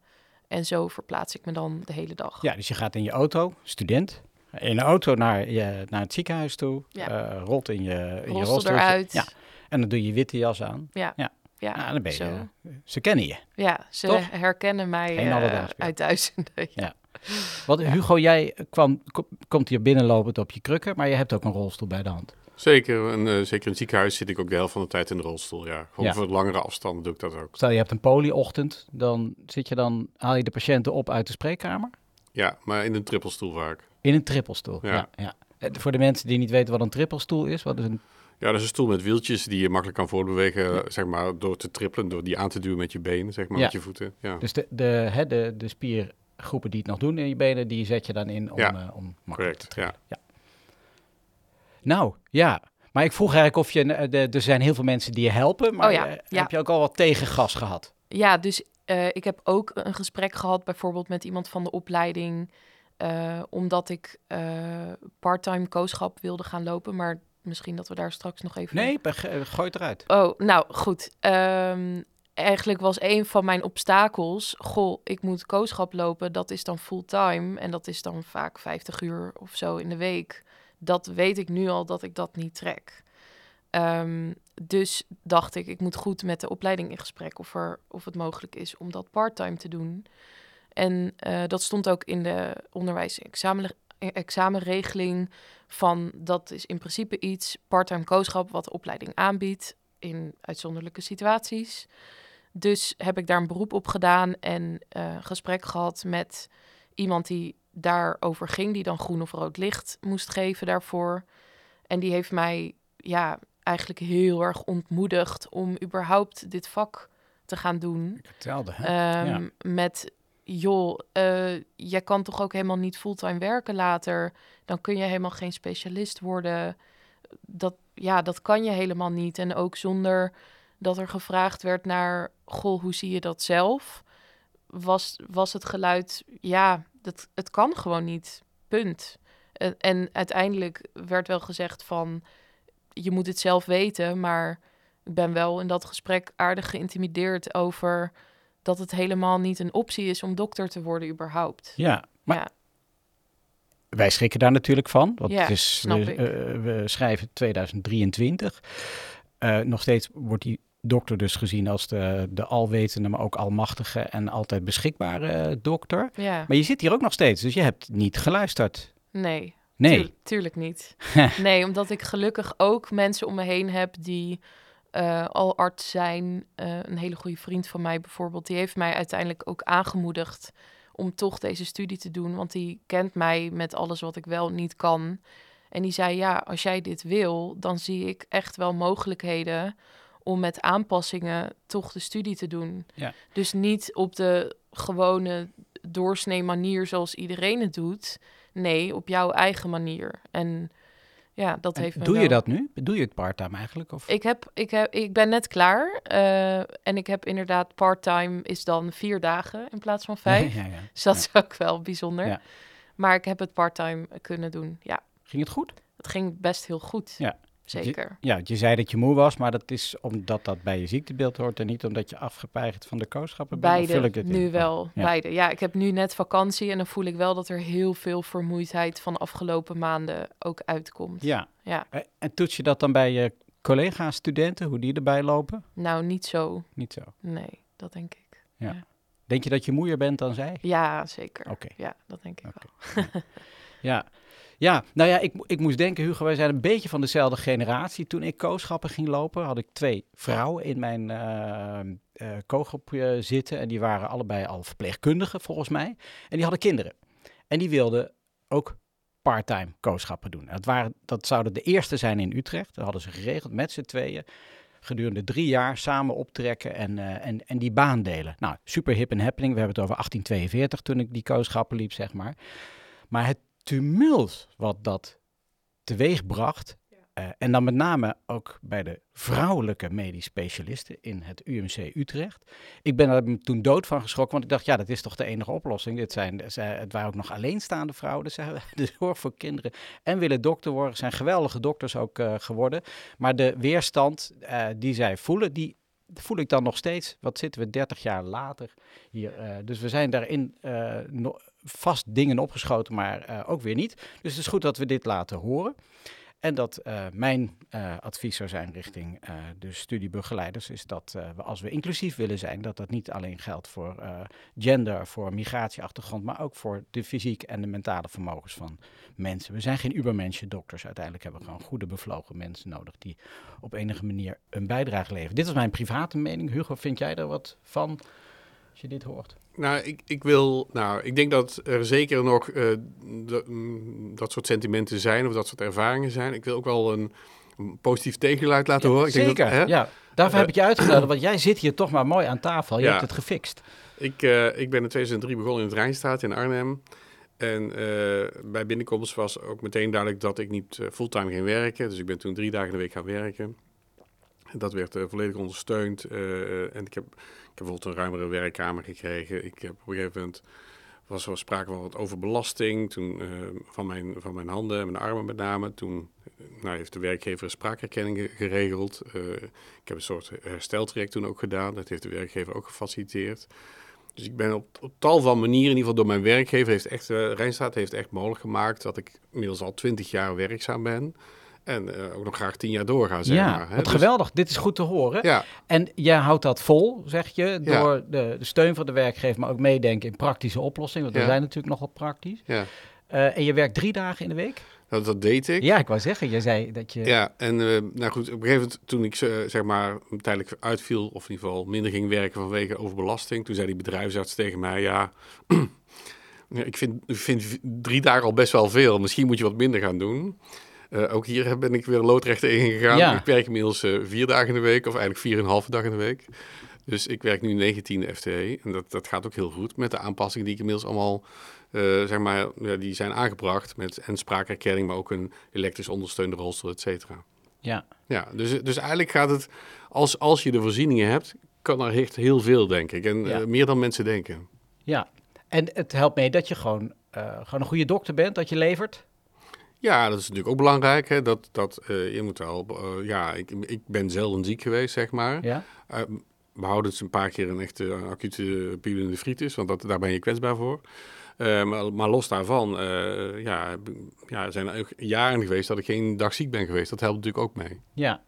S3: En zo verplaats ik me dan de hele dag.
S1: Ja, dus je gaat in je auto, student, in de auto naar, je, naar het ziekenhuis toe,
S3: Ja.
S1: eh, rolt in je, in je
S3: Rolstoel eruit.
S1: Ja, en dan doe je je witte jas aan.
S3: Ja,
S1: Ja.
S3: ja.
S1: Ja, dan ben je,
S3: zo.
S1: ze kennen je.
S3: Ja, ze
S1: Toch?
S3: herkennen mij
S1: alledaagsbeeld.
S3: uit duizenden. Ja.
S1: Ja. Want Hugo, jij kwam, kom- komt hier binnenlopend op je krukken, maar je hebt ook een rolstoel bij de hand.
S2: Zeker. En eh, zeker in het ziekenhuis zit ik ook de helft van de tijd in de rolstoel. Ja, gewoon
S1: Ja.
S2: voor langere afstanden doe ik dat ook.
S1: Stel je hebt een poliochtend, dan zit je dan, haal je de patiënten op uit de spreekkamer?
S2: Ja, maar in een trippelstoel vaak.
S1: In een trippelstoel. Ja.
S2: Ja.
S1: Ja, Eh, Voor de mensen die niet weten wat een trippelstoel is, wat is een...
S2: Ja, dat is een stoel met wieltjes die je makkelijk kan voortbewegen, zeg maar, door te trippelen, door die aan te duwen met je benen, zeg maar,
S1: Ja.
S2: met je voeten. Ja.
S1: Dus de, de, hè, de, de spiergroepen die het nog doen in je benen, die zet je dan in om,
S2: Ja,
S1: eh, om makkelijk te
S2: Correct, ja.
S1: Nou, ja. Maar ik vroeg eigenlijk of je... eh, de- Er zijn heel veel mensen die je helpen, maar
S3: Oh ja,
S1: eh,
S3: ja.
S1: heb je ook al wat tegengas gehad?
S3: Ja, dus eh, ik heb ook een gesprek gehad, bijvoorbeeld met iemand van de opleiding, eh, omdat ik eh parttime kooschap wilde gaan lopen. Maar misschien dat we daar straks nog even.
S1: Nee, gooi het eruit.
S3: Oh, nou goed. Ehm, eigenlijk was een van mijn obstakels, goh, ik moet kooschap lopen, dat is dan fulltime en dat is dan vaak 50 uur of zo in de week. Dat weet ik nu al dat ik dat niet trek. Ehm, dus dacht ik, ik moet goed met de opleiding in gesprek of, of het mogelijk is om dat parttime te doen. En eh, dat stond ook in de onderwijs- en examen, examenregeling van dat is in principe iets, parttime kooschap, wat de opleiding aanbiedt in uitzonderlijke situaties. Dus heb ik daar een beroep op gedaan en eh, gesprek gehad met iemand die daarover ging, die dan groen of rood licht moest geven daarvoor. En die heeft mij ja, eigenlijk heel erg ontmoedigd om überhaupt dit vak te gaan doen.
S1: Vertelde, hè?
S3: Ehm, Met, joh, eh, jij kan toch ook helemaal niet fulltime werken later. Dan kun je helemaal geen specialist worden. Dat, ja, dat kan je helemaal niet. En ook zonder dat er gevraagd werd naar, goh, hoe zie je dat zelf? Was, was het geluid, ja, dat, het kan gewoon niet. Punt. En, en uiteindelijk werd wel gezegd van, je moet het zelf weten, maar ik ben wel in dat gesprek aardig geïntimideerd over dat het helemaal niet een optie is om dokter te worden überhaupt.
S1: Ja, maar
S3: ja,
S1: wij schrikken daar natuurlijk van. Want
S3: Ja,
S1: het is, we,
S3: ik.
S1: eh, we schrijven 2023. Eh, nog steeds wordt die dokter dus gezien als de, de alwetende, maar ook almachtige en altijd beschikbare eh, dokter.
S3: ja.
S1: Maar je zit hier ook nog steeds, dus je hebt niet geluisterd.
S3: nee.
S1: Nee.
S3: Tuur- tuurlijk niet. nee, omdat ik gelukkig ook mensen om me heen heb die eh, al arts zijn. Eh, een hele goede vriend van mij bijvoorbeeld, die heeft mij uiteindelijk ook aangemoedigd om toch deze studie te doen. Want die kent mij met alles wat ik wel niet kan. En die zei, ja, als jij dit wil, dan zie ik echt wel mogelijkheden om met aanpassingen toch de studie te doen.
S1: Ja.
S3: Dus niet op de gewone doorsnee manier zoals iedereen het doet. Nee, op jouw eigen manier. En ja, dat
S1: En
S3: heeft me
S1: doe je dat nu? Doe je het part-time eigenlijk? Of?
S3: Ik, heb, ik, heb, ik ben net klaar. eh, en ik heb inderdaad part-time is dan vier dagen in plaats van vijf.
S1: Ja, ja, ja.
S3: Dus dat is ook wel bijzonder.
S1: Ja.
S3: Maar ik heb het part-time kunnen doen. Ja,
S1: Ging het goed?
S3: het ging best heel goed.
S1: Ja.
S3: Zeker.
S1: Ja, je zei dat je moe was, maar dat is omdat dat bij je ziektebeeld hoort en niet omdat je afgepeigerd van de kooschappen bent. Vul
S3: Beide,
S1: ik
S3: nu wel.
S1: ja.
S3: Beide. Ja, ik heb nu net vakantie en dan voel ik wel dat er heel veel vermoeidheid van de afgelopen maanden ook uitkomt.
S1: Ja.
S3: Ja.
S1: Eh, En toets je dat dan bij je collega's, studenten, hoe die erbij lopen?
S3: Nou, niet zo.
S1: Niet zo.
S3: Nee, dat denk ik.
S1: Denk je dat je moeier bent dan zij?
S3: Ja, zeker.
S1: Oké.
S3: Ja, dat denk ik wel.
S1: Ja. Ja, nou ja, ik, ik moest denken, Hugo, wij zijn een beetje van dezelfde generatie. Toen ik kooschappen ging lopen, had ik twee vrouwen in mijn eh, zitten. En die waren allebei al verpleegkundigen, volgens mij. En die hadden kinderen. En die wilden ook parttime kooschappen doen. Dat, waren, dat zouden de eerste zijn in Utrecht. Dat hadden ze geregeld met z'n tweeën. Gedurende drie jaar samen optrekken en, eh, en, en die baan delen. Nou, super hip en happening. We hebben het over 1842 toen ik die kooschappen liep, zeg maar. Maar het tumult wat dat teweeg bracht. eh, en dan met name ook bij de vrouwelijke medisch specialisten in het UMC Utrecht. Ik ben er toen dood van geschrokken, want ik dacht, ja, dat is toch de enige oplossing. Dit zijn, het waren ook nog alleenstaande vrouwen, dus ze hebben de zorg voor kinderen en willen dokter worden. zijn geweldige dokters ook eh, geworden. Maar de weerstand eh, die zij voelen, die voel ik dan nog steeds. Wat zitten we 30 jaar later hier? dus we zijn daarin no- vast dingen opgeschoten, maar eh, ook weer niet. Dus het is goed dat we dit laten horen. En dat eh, mijn eh, advies zou zijn richting de studiebegeleiders, is dat we als we inclusief willen zijn, dat dat niet alleen geldt voor gender, voor migratieachtergrond, maar ook voor de fysiek en de mentale vermogens van mensen. We zijn geen ubermensje dokters. Uiteindelijk hebben we gewoon goede bevlogen mensen nodig die op enige manier een bijdrage leveren. Dit is mijn private mening. Hugo, vind jij er wat van als je dit hoort?
S2: Nou, ik, ik wil. Nou, ik denk dat er zeker nog uh, dat soort sentimenten zijn of dat soort ervaringen zijn. Ik wil ook wel een, een positief tegengeluid laten horen. Ik
S1: zeker,
S2: denk dat,
S1: ja. Daarvoor heb ik je uitgenodigd, want jij zit hier toch maar mooi aan tafel. Je hebt het gefixt.
S2: Ik, uh, ik ben in 2003 begonnen in het Rijnstraat in Arnhem. En uh, bij binnenkomst was ook meteen duidelijk dat ik niet fulltime ging werken. Dus ik ben toen drie dagen in de week gaan werken. Dat werd volledig ondersteund. en ik heb bijvoorbeeld een ruimere werkkamer gekregen. Ik heb op een gegeven moment was er sprake van wat overbelasting toen, uh, van, mijn, van mijn handen en mijn armen met name. Toen uh, nou, heeft de werkgever een spraakherkenning geregeld. Uh, ik heb een soort hersteltraject toen ook gedaan. Dat heeft de werkgever ook gefaciliteerd. Dus ik ben op, op tal van manieren, in ieder geval door mijn werkgever, heeft echt, Rijnstaat heeft echt mogelijk gemaakt dat ik inmiddels al twintig jaar werkzaam ben. En uh, ook nog graag tien jaar doorgaan, zeg
S1: ja,
S2: maar.
S1: Hè? Wat dus... geweldig. Dit is goed te horen. Ja. En jij houdt dat vol, zeg je, door ja. de, de, steun van de werkgever, maar ook meedenken in praktische oplossingen. Want we zijn natuurlijk nogal praktisch. Ja. Uh, en je werkt drie dagen in de week?
S2: Dat, dat deed ik.
S1: Ja, ik wou zeggen, je zei dat je...
S2: Ja, en uh, nou goed, op een gegeven moment toen ik zeg maar tijdelijk uitviel, of in ieder geval minder ging werken vanwege overbelasting, toen zei die bedrijfsarts tegen mij, ja... ik vind, ik vind drie dagen al best wel veel. Misschien moet je wat minder gaan doen. Uh, ook hier ben ik weer loodrechter ingegaan. Ja. Ik werk inmiddels uh, vier dagen in de week, of eigenlijk vier en een halve dag in de week. Dus ik werk nu 19 FTE en dat, dat gaat ook heel goed met de aanpassingen die ik inmiddels allemaal, uh, zeg maar, ja, die zijn aangebracht met en spraakherkenning, maar ook een elektrisch ondersteunde rolstoel, et cetera.
S1: Ja.
S2: Ja, dus, dus eigenlijk gaat het, als, als je de voorzieningen hebt, kan er echt heel veel, denk ik. En ja. meer dan mensen denken.
S1: Ja, en het helpt mee dat je gewoon, gewoon een goede dokter bent, dat je levert.
S2: Ja, dat is natuurlijk ook belangrijk. Hè? Dat, dat, uh, je moet wel, uh, ja, ik, ik ben zelden ziek geweest, zeg maar.
S1: Ja?
S2: Uh, we houden het een paar keer een echte acute pielonefritis, want dat, daar ben je kwetsbaar voor. Maar, maar, los daarvan, ja, ja, zijn er ook jaren geweest dat ik geen dag ziek ben geweest. Dat helpt natuurlijk ook mee.
S1: Ja,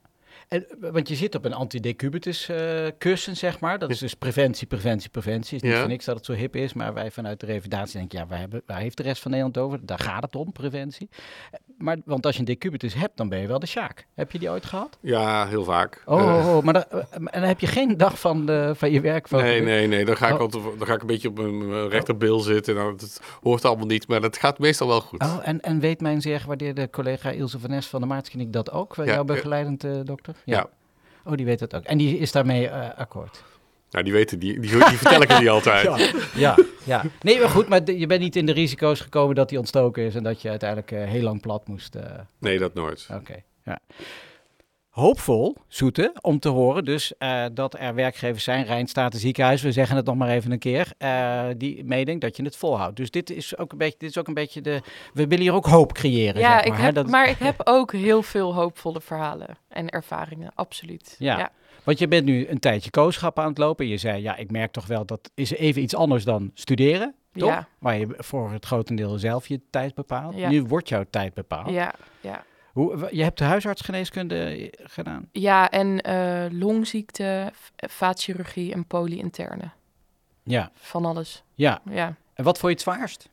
S1: en, want je zit op een antidecubitus uh, kussen, zeg maar. Dat is dus preventie, preventie, preventie. Het is niet ja. voor niks dat het zo hip is, maar wij vanuit de revalidatie denken, ja, waar, hebben, waar heeft de rest van Nederland over? Daar gaat het om, preventie. Maar, want als je een decubitus hebt, dan ben je wel de Sjaak. Heb je die ooit gehad?
S2: Ja, heel vaak.
S1: Oh, uh, oh, oh maar en dan heb je geen dag van, de, van je werk? Van
S2: nee, nee, nee. Dan ga, ik oh. altijd, dan ga ik een beetje op mijn rechterbil zitten. Nou, dat hoort allemaal niet, maar dat gaat meestal wel goed.
S1: Oh, en, en weet mijn zeer gewaardeerde collega Ilse van Nes van de Maartkliniek dat ook? Ja, jouw begeleidend uh, dokter?
S2: Ja. ja.
S1: Oh, die weet dat ook. En die is daarmee uh, akkoord?
S2: Nou, die weten, die, die, die vertel ik er niet altijd.
S1: Ja, ja, ja. Nee, maar goed, maar je bent niet in de risico's gekomen dat die ontstoken is en dat je uiteindelijk uh, heel lang plat moest. Uh...
S2: Nee, dat nooit.
S1: Oké, okay, ja. Hoopvol, Zoete, om te horen dus uh, dat er werkgevers zijn, Rijnstaten ziekenhuis, we zeggen het nog maar even een keer, die meedenkt dat je het volhoudt. Dus dit is ook een beetje, dit is ook een beetje de, we willen hier ook hoop creëren.
S3: Ja,
S1: zeg maar,
S3: ik heb, dat... maar ik heb ook heel veel hoopvolle verhalen en ervaringen, absoluut.
S1: Ja. ja. Want je bent nu een tijdje kooschap aan het lopen. Je zei, ja, ik merk toch wel dat is even iets anders dan studeren, toch?
S3: Ja.
S1: Waar je voor het grotendeel zelf je tijd bepaalt. Ja. Nu wordt jouw tijd bepaald.
S3: Ja, ja.
S1: Hoe, je hebt de huisartsgeneeskunde gedaan?
S3: Ja, en uh, longziekte, vaatchirurgie en polyinterne.
S1: Ja.
S3: Van alles.
S1: Ja.
S3: ja.
S1: En wat vond je het zwaarst?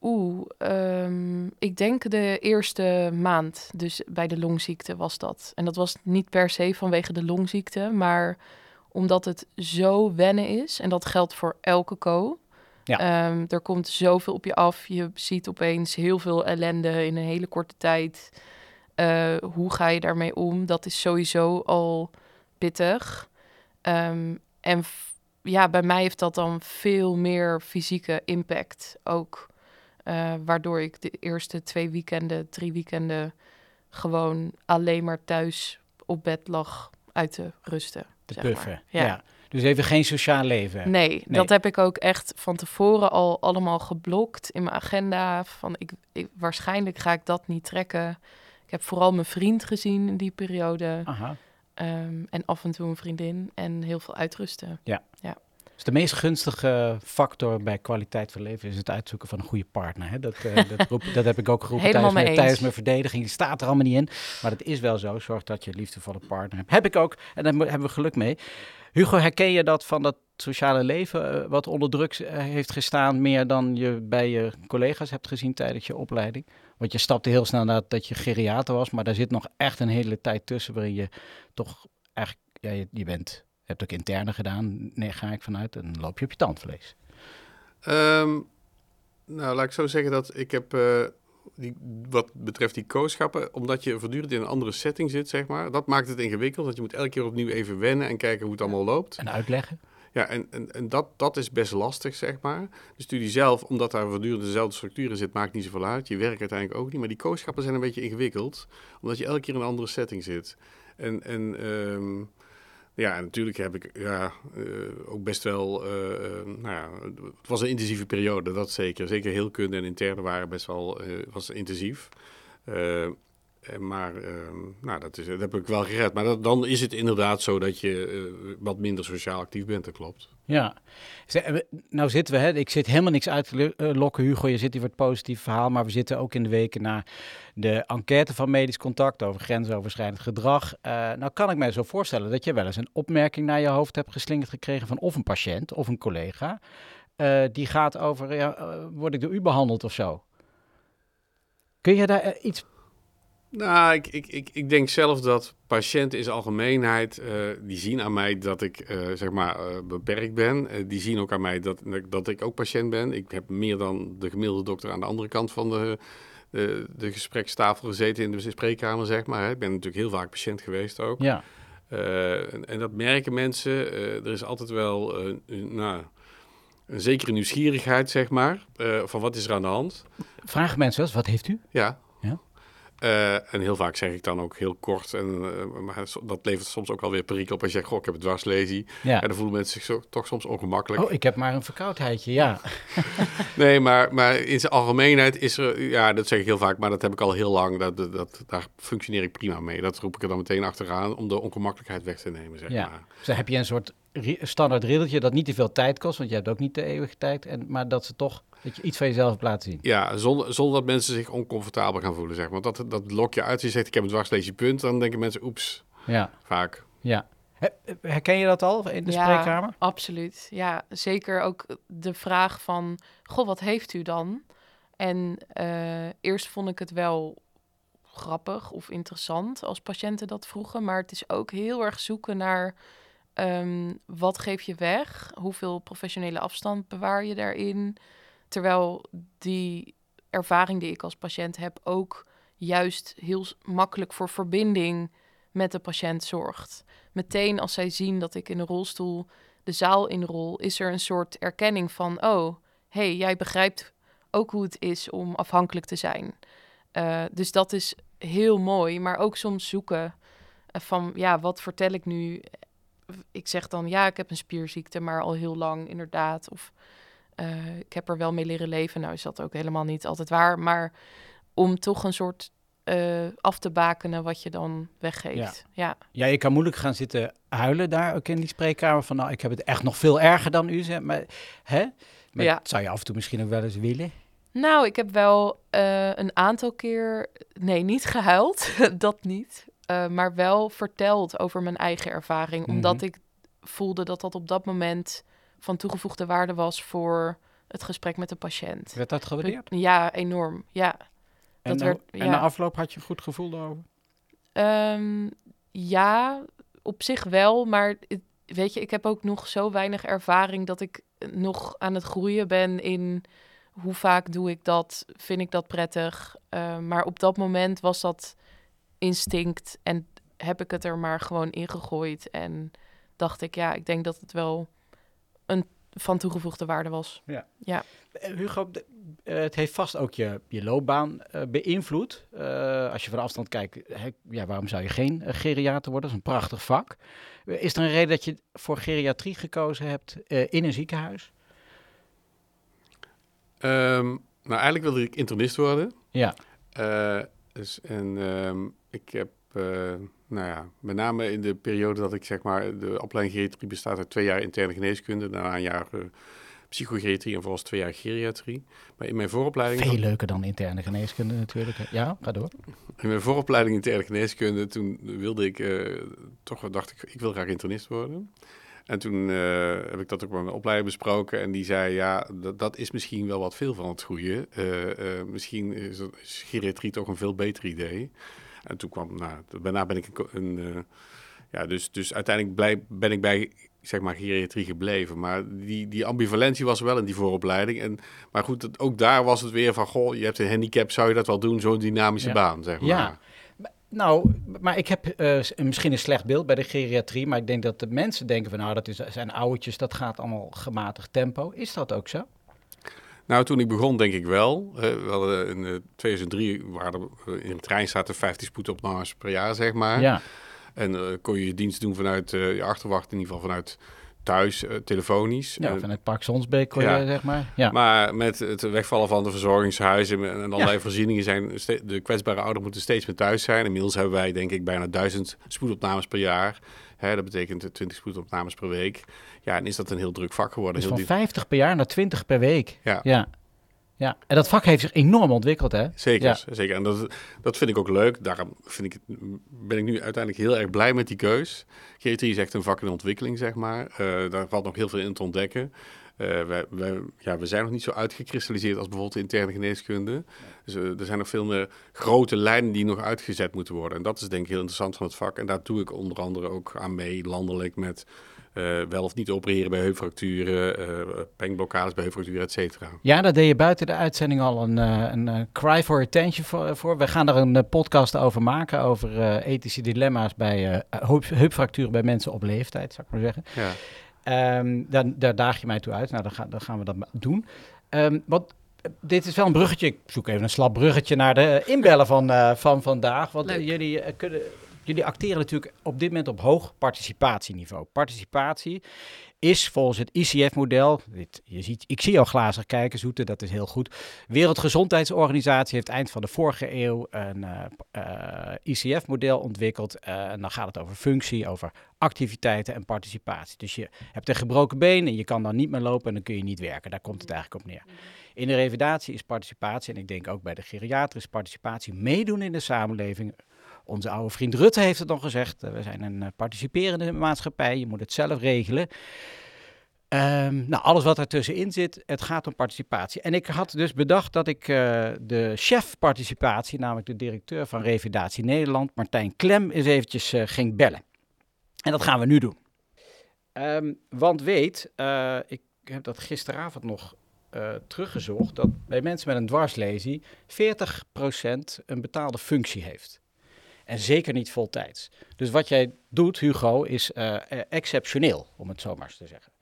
S3: Oeh, um, ik denk de eerste maand, dus bij de longziekte was dat. En dat was niet per se vanwege de longziekte, maar omdat het zo wennen is. En dat geldt voor elke co.
S1: Ja.
S3: Um, er komt zoveel op je af. Je ziet opeens heel veel ellende in een hele korte tijd. Uh, hoe ga je daarmee om? Dat is sowieso al pittig. Um, en ja, bij mij heeft dat dan veel meer fysieke impact ook. Uh, waardoor ik de eerste twee weekenden, drie weekenden gewoon alleen maar thuis op bed lag uit te rusten.
S1: Te puffen, ja. ja. Dus even geen sociaal leven.
S3: Nee, nee, dat heb ik ook echt van tevoren al allemaal geblokt in mijn agenda. Van ik, ik, waarschijnlijk ga ik dat niet trekken. Ik heb vooral mijn vriend gezien in die periode.
S1: Aha.
S3: Um, en af en toe een vriendin en heel veel uitrusten.
S1: Ja.
S3: ja.
S1: Dus de meest gunstige factor bij kwaliteit van leven is het uitzoeken van een goede partner. Hè? Dat, uh, dat, roep, dat, heb ik ook geroepen
S3: tijdens
S1: mijn, tijdens mijn, verdediging. Het staat er allemaal niet in, maar het is wel zo. Zorg dat je een liefdevolle partner hebt. Heb ik ook en daar hebben we geluk mee. Hugo, herken je dat van dat sociale leven uh, wat onder druk heeft gestaan meer dan je bij je collega's hebt gezien tijdens je opleiding? Want je stapte heel snel naar dat je geriater was, maar daar zit nog echt een hele tijd tussen waarin je toch eigenlijk, ja, je, bent hebt ook interne gedaan, nee, ga ik vanuit, en loop je op je tandvlees.
S2: Um, nou, laat ik zo zeggen dat ik heb, uh, die, wat betreft die kooschappen, omdat je voortdurend in een andere setting zit, zeg maar, dat maakt het ingewikkeld, want je moet elke keer opnieuw even wennen en kijken hoe het allemaal loopt.
S1: En uitleggen.
S2: Ja, en, en, en dat, dat is best lastig, zeg maar. De studie zelf, omdat daar voortdurend dezelfde structuren zit, maakt niet zoveel uit. Je werkt uiteindelijk ook niet. Maar die kooschappen zijn een beetje ingewikkeld, omdat je elke keer in een andere setting zit. En, en um, ja, natuurlijk heb ik ja, uh, ook best wel. Uh, nou ja, het was een intensieve periode, dat zeker. Zeker heel kunde en interne waren best wel was intensief. maar nou, dat, is, dat heb ik wel gered. Maar dan is het inderdaad zo dat je wat minder sociaal actief bent, dat klopt.
S1: Ja, nou zitten we, hè, ik zit helemaal niks uit te lokken, Hugo. Je zit hier voor het positieve verhaal, maar we zitten ook in de weken na de enquête van medisch contact over grensoverschrijdend gedrag. Uh, nou kan ik mij zo voorstellen dat je wel eens een opmerking naar je hoofd hebt geslingerd gekregen van of een patiënt of een collega. Uh, die gaat over, ja, word ik door u behandeld of zo? Kun je daar iets
S2: nou, ik, ik, ik, ik denk zelf dat patiënten in zijn algemeenheid, uh, die zien aan mij dat ik, uh, zeg maar, uh, beperkt ben. die zien ook aan mij dat, dat ik ook patiënt ben. Ik heb meer dan de gemiddelde dokter aan de andere kant van de, de, de gesprekstafel gezeten in de spreekkamer, zeg maar. Hè. Ik ben natuurlijk heel vaak patiënt geweest ook.
S1: Ja.
S2: En, en, dat merken mensen. er is altijd wel, nou, een zekere nieuwsgierigheid, zeg maar, van wat is er aan de hand.
S1: Vragen mensen wel eens, wat heeft u?
S2: Ja, uh, en heel vaak zeg ik dan ook heel kort. En, uh, maar dat levert soms ook wel weer perikel op als je zegt, goh, ik heb het dwarslesie. Ja. En dan voelen mensen zich zo, toch soms ongemakkelijk.
S1: Oh, ik heb maar een verkoudheidje, ja.
S2: nee, maar, maar in zijn algemeenheid is er, ja, dat zeg ik heel vaak, maar dat heb ik al heel lang. Dat, dat, dat daar functioneer ik prima mee. Dat roep ik er dan meteen achteraan om de ongemakkelijkheid weg te nemen, zeg
S1: ja.
S2: maar.
S1: Dus heb je een soort standaard riddeltje dat niet te veel tijd kost, want je hebt ook niet de eeuwige tijd. En, maar dat ze toch dat je iets van jezelf hebt laten zien.
S2: Ja, zonder, zonder dat mensen zich oncomfortabel gaan voelen, zeg maar. Want dat, dat lok je uit. Je zegt, ik heb een dwarslesie punt. Dan denken mensen, oeps.
S1: Ja.
S2: Vaak.
S1: Ja. Herken je dat al in de
S3: ja,
S1: spreekkamer?
S3: absoluut. Ja, zeker ook de vraag van, goh, wat heeft u dan? En uh, eerst vond ik het wel grappig of interessant als patiënten dat vroegen. Maar het is ook heel erg zoeken naar um, wat geef je weg? Hoeveel professionele afstand bewaar je daarin? Terwijl die ervaring die ik als patiënt heb ook juist heel makkelijk voor verbinding met de patiënt zorgt. Meteen als zij zien dat ik in een rolstoel de zaal inrol, is er een soort erkenning van: oh, hey, jij begrijpt ook hoe het is om afhankelijk te zijn. Uh, dus dat is heel mooi, maar ook soms zoeken van ja, wat vertel ik nu? Ik zeg dan ja, ik heb een spierziekte, maar al heel lang inderdaad. Of uh, ik heb er wel mee leren leven. Nou is dat ook helemaal niet altijd waar. Maar om toch een soort uh, af te bakenen wat je dan weggeeft. Ja. ja.
S1: Ja. je kan moeilijk gaan zitten huilen daar ook in die spreekkamer. Van nou, ik heb het echt nog veel erger dan u. Zeg. Maar, hè? maar ja. zou je af en toe misschien ook wel eens willen?
S3: Nou, ik heb wel uh, een aantal keer, nee, niet gehuild, dat niet. Uh, maar wel verteld over mijn eigen ervaring. Mm -hmm. Omdat ik voelde dat dat op dat moment van toegevoegde waarde was voor het gesprek met de patiënt.
S1: Werd dat gewaardeerd?
S3: Ja, enorm. Ja.
S1: En, dat werd, en ja. na afloop had je een goed gevoel daarover?
S3: Um, ja, op zich wel. Maar het, weet je, ik heb ook nog zo weinig ervaring dat ik nog aan het groeien ben in hoe vaak doe ik dat? Vind ik dat prettig? Uh, maar op dat moment was dat instinct en heb ik het er maar gewoon ingegooid. En dacht ik, ja, ik denk dat het wel een van toegevoegde waarde was.
S1: Ja.
S3: ja.
S1: Hugo, uh, het heeft vast ook je, je loopbaan uh, beïnvloed. Uh, als je van afstand kijkt, hè, ja, waarom zou je geen geriater worden? Dat is een prachtig vak. Is er een reden dat je voor geriatrie gekozen hebt in een ziekenhuis?
S2: Um, nou, eigenlijk wilde ik internist worden.
S1: Ja.
S2: dus, en um, ik heb nou ja, met name in de periode dat ik zeg maar, de opleiding geriatrie bestaat uit twee jaar interne geneeskunde, daarna een jaar uh, psychogeriatrie en volgens twee jaar geriatrie. Maar in mijn vooropleiding...
S1: Veel leuker dan interne geneeskunde natuurlijk. Ja, ga door.
S2: In mijn vooropleiding interne geneeskunde, toen wilde ik, uh, toch dacht ik, ik wil graag internist worden. En toen uh, heb ik dat ook met mijn opleider besproken. En die zei, ja, dat, dat is misschien wel wat veel van het goede. Uh, uh, misschien is, is, geriatrie toch een veel beter idee. En toen kwam, nou, daarna ben ik een... een ja, dus, dus uiteindelijk blij, ben ik bij zeg maar geriatrie gebleven. Maar die, die ambivalentie was wel in die vooropleiding. En, maar goed, ook daar was het weer van, goh, je hebt een handicap, zou je dat wel doen? Zo'n dynamische
S1: ja.
S2: baan, zeg maar.
S1: Ja. Nou, maar ik heb uh, misschien een slecht beeld bij de geriatrie, maar ik denk dat de mensen denken van nou, dat is, zijn oudertjes, dat gaat allemaal gematigd tempo. Is dat ook zo?
S2: Nou, toen ik begon, denk ik wel. Uh, we hadden in uh, 2003 waren er in de trein zaten 50 spoedopnames per jaar, zeg maar.
S1: Ja.
S2: En uh, kon je je dienst doen vanuit je achterwacht, in ieder geval vanuit thuis, telefonisch.
S1: Ja, vanuit Park kon ja. je, zeg maar. Ja.
S2: Maar met het wegvallen van de verzorgingshuizen en allerlei ja. voorzieningen zijn de kwetsbare ouderen moeten steeds meer thuis zijn. Inmiddels hebben wij denk ik bijna duizend spoedopnames per jaar. Hè, dat betekent 20 spoedopnames per week. Ja, en is dat een heel druk vak geworden.
S1: Dus
S2: heel
S1: van 50 per jaar naar 20 per week.
S2: Ja.
S1: ja. Ja, en dat vak heeft zich enorm ontwikkeld, hè?
S2: Zeker,
S1: ja.
S2: zeker. En dat, dat vind ik ook leuk. Daarom vind ik ben ik nu uiteindelijk heel erg blij met die keus. Geriatrie is echt een vak in ontwikkeling, zeg maar. Uh, daar valt nog heel veel in te ontdekken. Wij, wij, ja, we zijn nog niet zo uitgekristalliseerd als bijvoorbeeld de interne geneeskunde. Dus uh, er zijn nog veel meer grote lijnen die nog uitgezet moeten worden. En dat is denk ik heel interessant van het vak. En daar doe ik onder andere ook aan mee, landelijk, met uh, wel of niet opereren bij heupfracturen, uh, pengblokkades bij heupfracturen, et cetera.
S1: Ja, daar deed je buiten de uitzending al een, uh, een cry for attention voor, voor. We gaan er een podcast over maken, over ethische dilemma's bij heupfracturen bij mensen op leeftijd, zou ik maar zeggen.
S2: Ja.
S1: Um, daar, daar daag je mij toe uit. Nou, dan, ga, dan gaan we dat doen. Um, wat, dit is wel een bruggetje. Ik zoek even een slap bruggetje naar de inbellen van, uh, van vandaag. Want
S3: Leuk.
S1: jullie uh, kunnen. Jullie acteren natuurlijk op dit moment op hoog participatieniveau. Participatie is volgens het ICF-model, je ziet, ik zie jou glazig kijken, Zoete, dat is heel goed. Wereldgezondheidsorganisatie heeft eind van de vorige eeuw een uh, uh, ICF-model ontwikkeld. Uh, en dan gaat het over functie, over activiteiten en participatie. Dus je hebt een gebroken been en je kan dan niet meer lopen en dan kun je niet werken. Daar komt het eigenlijk op neer. In de revalidatie is participatie, en ik denk ook bij de geriater is participatie, meedoen in de samenleving. Onze oude vriend Rutte heeft het nog gezegd. We zijn een uh, participerende maatschappij. Je moet het zelf regelen. Um, nou, alles wat ertussenin zit, het gaat om participatie. En ik had dus bedacht dat ik uh, de chef participatie, namelijk de directeur van Revalidatie Nederland, Martijn Klem, eens eventjes ging bellen. En dat gaan we nu doen. Um, want weet, ik heb dat gisteravond nog teruggezocht, dat bij mensen met een dwarslesie 40% een betaalde functie heeft. En zeker niet voltijds. Dus wat jij doet, Hugo, is uh, exceptioneel, om het zo maar eens te zeggen.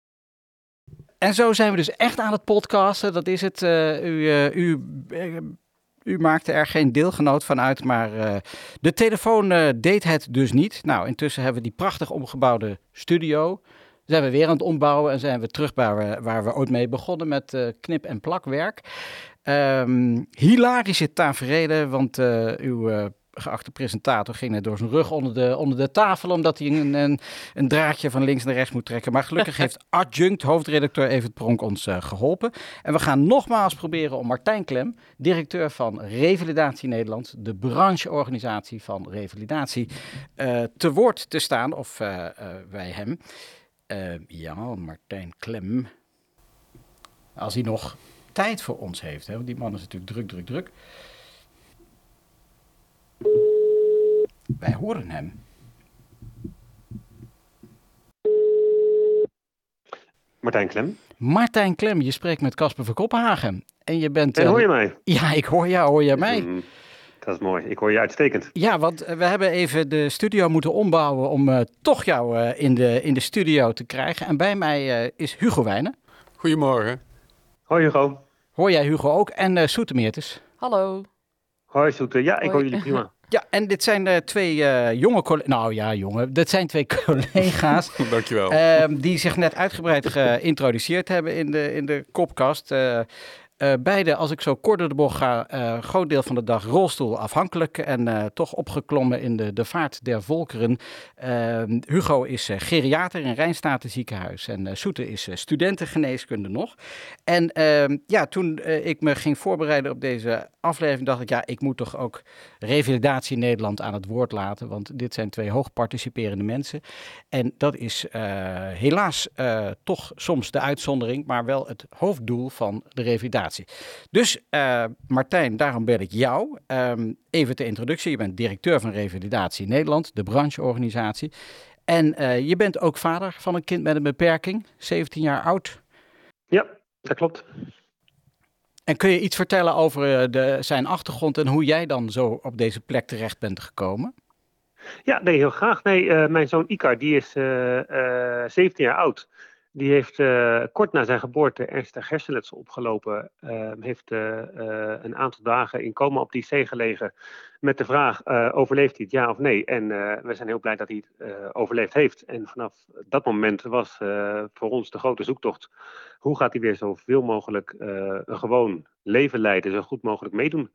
S1: En zo zijn we dus echt aan het podcasten. Dat is het. Uh, u, u, u maakte er geen deelgenoot van uit, maar de telefoon deed het dus niet. Nou, intussen hebben we die prachtig omgebouwde studio. Zijn we weer aan het ombouwen en zijn we terug waar we, waar we ooit mee begonnen met knip- en plakwerk. Um, hilarische tafereelen, want uw geachte presentator ging net door zijn rug onder de, onder de tafel, omdat hij een, een, een, draadje van links naar rechts moet trekken. Maar gelukkig heeft adjunct hoofdredacteur Evert Pronk ons uh, geholpen. En we gaan nogmaals proberen om Martijn Klem, directeur van Revalidatie Nederland, de brancheorganisatie van revalidatie, uh, te woord te staan, of uh, wij hem. ja, Martijn Klem, als hij nog tijd voor ons heeft, hè, want die man is natuurlijk druk, druk, druk. Wij horen hem.
S4: Martijn Klem.
S1: Martijn Klem, je spreekt met Casper van Kopenhagen. En je bent...
S4: En hoor je mij?
S1: Ja, ik hoor jou. Hoor je mij?
S4: Mm, dat is mooi. Ik hoor je uitstekend.
S1: Ja, want we hebben even de studio moeten ombouwen om uh, toch jou uh, in, de, in de studio te krijgen. En bij mij uh, is Hugo Wijnen.
S2: Goedemorgen.
S4: Hoi Hugo.
S1: Hoor jij Hugo ook? En uh, Soetemeertes.
S3: Hallo.
S4: Hoi Soete. Ja, ik
S3: Hoi.
S4: hoor jullie prima.
S1: Ja, en dit zijn uh, twee uh, jonge collega's. Nou ja, jongen. Dit zijn twee collega's.
S2: Dankjewel.
S1: Uh, die zich net uitgebreid geïntroduceerd hebben in de, in de kopkast. Uh, beide, als ik zo kort door de bocht ga, groot deel van de dag rolstoel afhankelijk en toch opgeklommen in de, de vaart der volkeren. Ehm, Hugo is geriater in Rijnstaten ziekenhuis en Soete is studentengeneeskunde nog. En ehm, ja, toen ik me ging voorbereiden op deze aflevering, dacht ik, ja, ik moet toch ook Revalidatie Nederland aan het woord laten, want dit zijn twee hoog participerende mensen. En dat is helaas toch soms de uitzondering, maar wel het hoofddoel van de revalidatie. Dus uh, Martijn, daarom bel ik jou. Um, even ter introductie. Je bent directeur van Revalidatie Nederland, de brancheorganisatie. En je bent ook vader van een kind met een beperking, 17 jaar oud.
S4: Ja, dat klopt.
S1: En kun je iets vertellen over eh, de, zijn achtergrond en hoe jij dan zo op deze plek terecht bent gekomen?
S4: Ja, nee, heel graag. Nee, uh, mijn zoon Ikar, die is 17 jaar oud. Die heeft uh, kort na zijn geboorte ernstig hersenletsel opgelopen. Uh, heeft uh, een aantal dagen in coma op die IC gelegen. Met de vraag: overleeft hij het ja of nee? En we zijn heel blij dat hij het overleefd heeft. En vanaf dat moment was voor ons de grote zoektocht: hoe gaat hij weer zoveel mogelijk een gewoon leven leiden, zo goed mogelijk meedoen?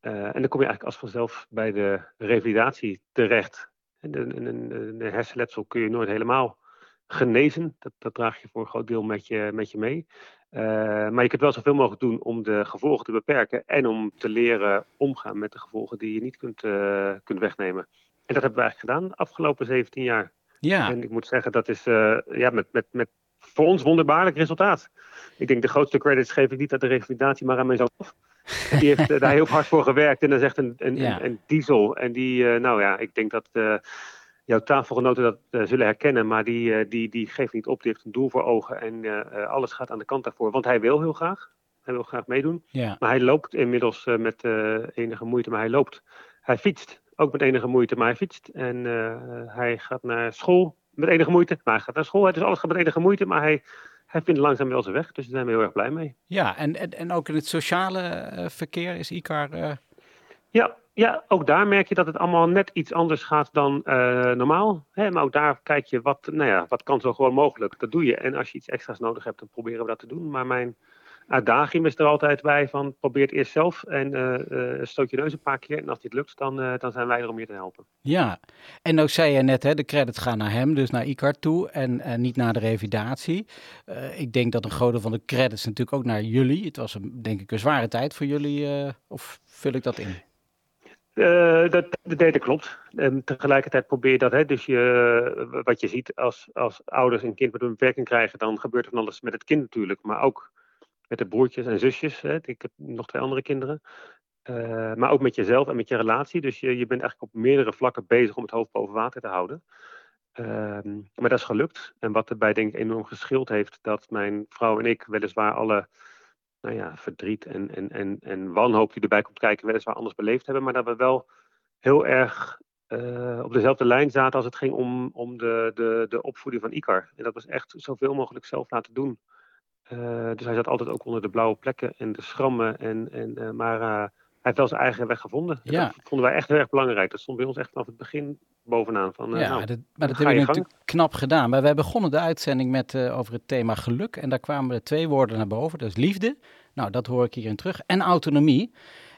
S4: en dan kom je eigenlijk als vanzelf bij de revalidatie terecht. En een hersenletsel kun je nooit helemaal genezen. Dat, dat draag je voor een groot deel met je, met je mee. Uh, maar je kunt wel zoveel mogelijk doen om de gevolgen te beperken en om te leren omgaan met de gevolgen die je niet kunt, uh, kunt wegnemen. En dat hebben we eigenlijk gedaan de afgelopen 17 jaar. Ja. En ik moet zeggen, dat is uh, ja, met, met, met voor ons wonderbaarlijk resultaat. Ik denk de grootste credits geef ik niet aan de revalidatie, maar aan mijzelf. Die heeft daar heel hard voor gewerkt en dat is echt een, een, ja. een, een diesel. En die, nou ja, ik denk dat jouw tafelgenoten dat uh, zullen herkennen, maar die, uh, die, die geeft niet op. Die heeft een doel voor ogen en uh, alles gaat aan de kant daarvoor. Want hij wil heel graag. Hij wil graag meedoen. Ja. Maar hij loopt inmiddels met enige moeite, maar hij loopt. Hij fietst ook met enige moeite, maar hij fietst. En hij gaat naar school met enige moeite, maar hij gaat naar school. Dus alles gaat met enige moeite, maar hij, hij vindt langzaam wel zijn weg. Dus daar zijn we heel erg blij mee.
S1: Ja, en, en, en ook in het sociale verkeer is Icar...
S4: Ja, ja, ook daar merk je dat het allemaal net iets anders gaat dan uh, normaal. Hè? Maar ook daar kijk je wat, nou ja, wat kan zo gewoon mogelijk. Dat doe je. En als je iets extra's nodig hebt, dan proberen we dat te doen. Maar mijn uitdaging is er altijd bij van probeer het eerst zelf en uh, uh, stoot je neus een paar keer. En als dit lukt, dan, dan zijn wij er om je te helpen.
S1: Ja, en ook zei je net, hè, de credits gaan naar hem, dus naar ICAR toe en niet naar de revidatie. ik denk dat een groot deel van de credits natuurlijk ook naar jullie. Het was een, denk ik een zware tijd voor jullie, of vul ik dat in?
S4: Uh, dat, dat, klopt. En tegelijkertijd probeer je dat, hè, dus je, wat je ziet als, als ouders een kind met een beperking krijgen, dan gebeurt er van alles met het kind natuurlijk, maar ook met de broertjes en zusjes. Hè. Ik heb nog twee andere kinderen. Uh, maar ook met jezelf en met je relatie. Dus je, je bent eigenlijk op meerdere vlakken bezig om het hoofd boven water te houden. Uh, maar dat is gelukt. En wat erbij denk ik enorm geschild heeft, dat mijn vrouw en ik weliswaar alle nou ja, verdriet en, en, en, en wanhoop die erbij komt kijken, weliswaar anders beleefd hebben. Maar dat we wel heel erg uh, op dezelfde lijn zaten als het ging om, om de, de, de opvoeding van Icar. En dat was echt zoveel mogelijk zelf laten doen. Uh, dus hij zat altijd ook onder de blauwe plekken en de schrammen. En, en, uh, maar heeft wel zijn eigen weg gevonden. Ja. Dat vonden wij echt heel erg belangrijk. Dat stond bij ons echt vanaf het begin bovenaan. Van,
S1: ja,
S4: nou,
S1: dat, maar dat hebben we natuurlijk knap gedaan. Maar wij begonnen de uitzending met, over het thema geluk. En daar kwamen er twee woorden naar boven. Dat is liefde nou, dat hoor ik hierin terug. En autonomie.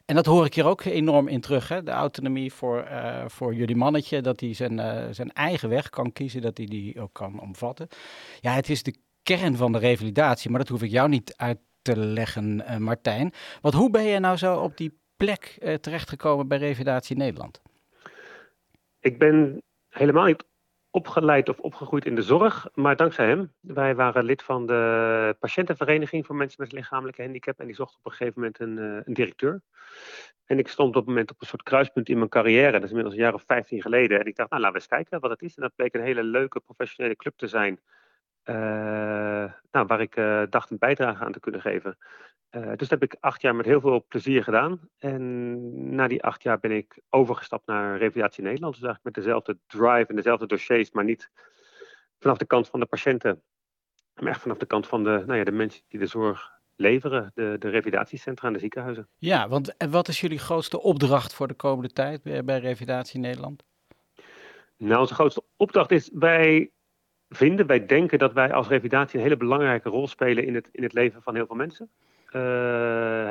S1: En dat hoor ik hier ook enorm in terug. Hè? De autonomie voor, uh, voor jullie mannetje, dat hij zijn, uh, zijn eigen weg kan kiezen, dat hij die ook kan omvatten. Ja, het is de kern van de revalidatie, maar dat hoef ik jou niet uit te leggen, Martijn. Want hoe ben je nou zo op die plek terechtgekomen bij Revalidatie Nederland?
S4: Ik ben helemaal niet opgeleid of opgegroeid in de zorg, maar dankzij hem. Wij waren lid van de patiëntenvereniging voor mensen met lichamelijke handicap en die zocht op een gegeven moment een, uh, een directeur. En ik stond op dat moment op een soort kruispunt in mijn carrière, dat is inmiddels een jaar of 15 geleden. En ik dacht, nou laten we eens kijken wat het is. En dat bleek een hele leuke professionele club te zijn, nou, waar ik uh, dacht een bijdrage aan te kunnen geven. Uh, dus dat heb ik acht jaar met heel veel plezier gedaan. En na die acht jaar ben ik overgestapt naar Revalidatie Nederland. Dus eigenlijk met dezelfde drive en dezelfde dossiers, maar niet vanaf de kant van de patiënten. Maar echt vanaf de kant van de, nou ja, de mensen die de zorg leveren, de, de revalidatiecentra en de ziekenhuizen.
S1: Ja, want en wat is jullie grootste opdracht voor de komende tijd bij, bij Revalidatie Nederland?
S4: Nou, onze grootste opdracht is, wij vinden, wij denken dat wij als revalidatie een hele belangrijke rol spelen in het, in het leven van heel veel mensen.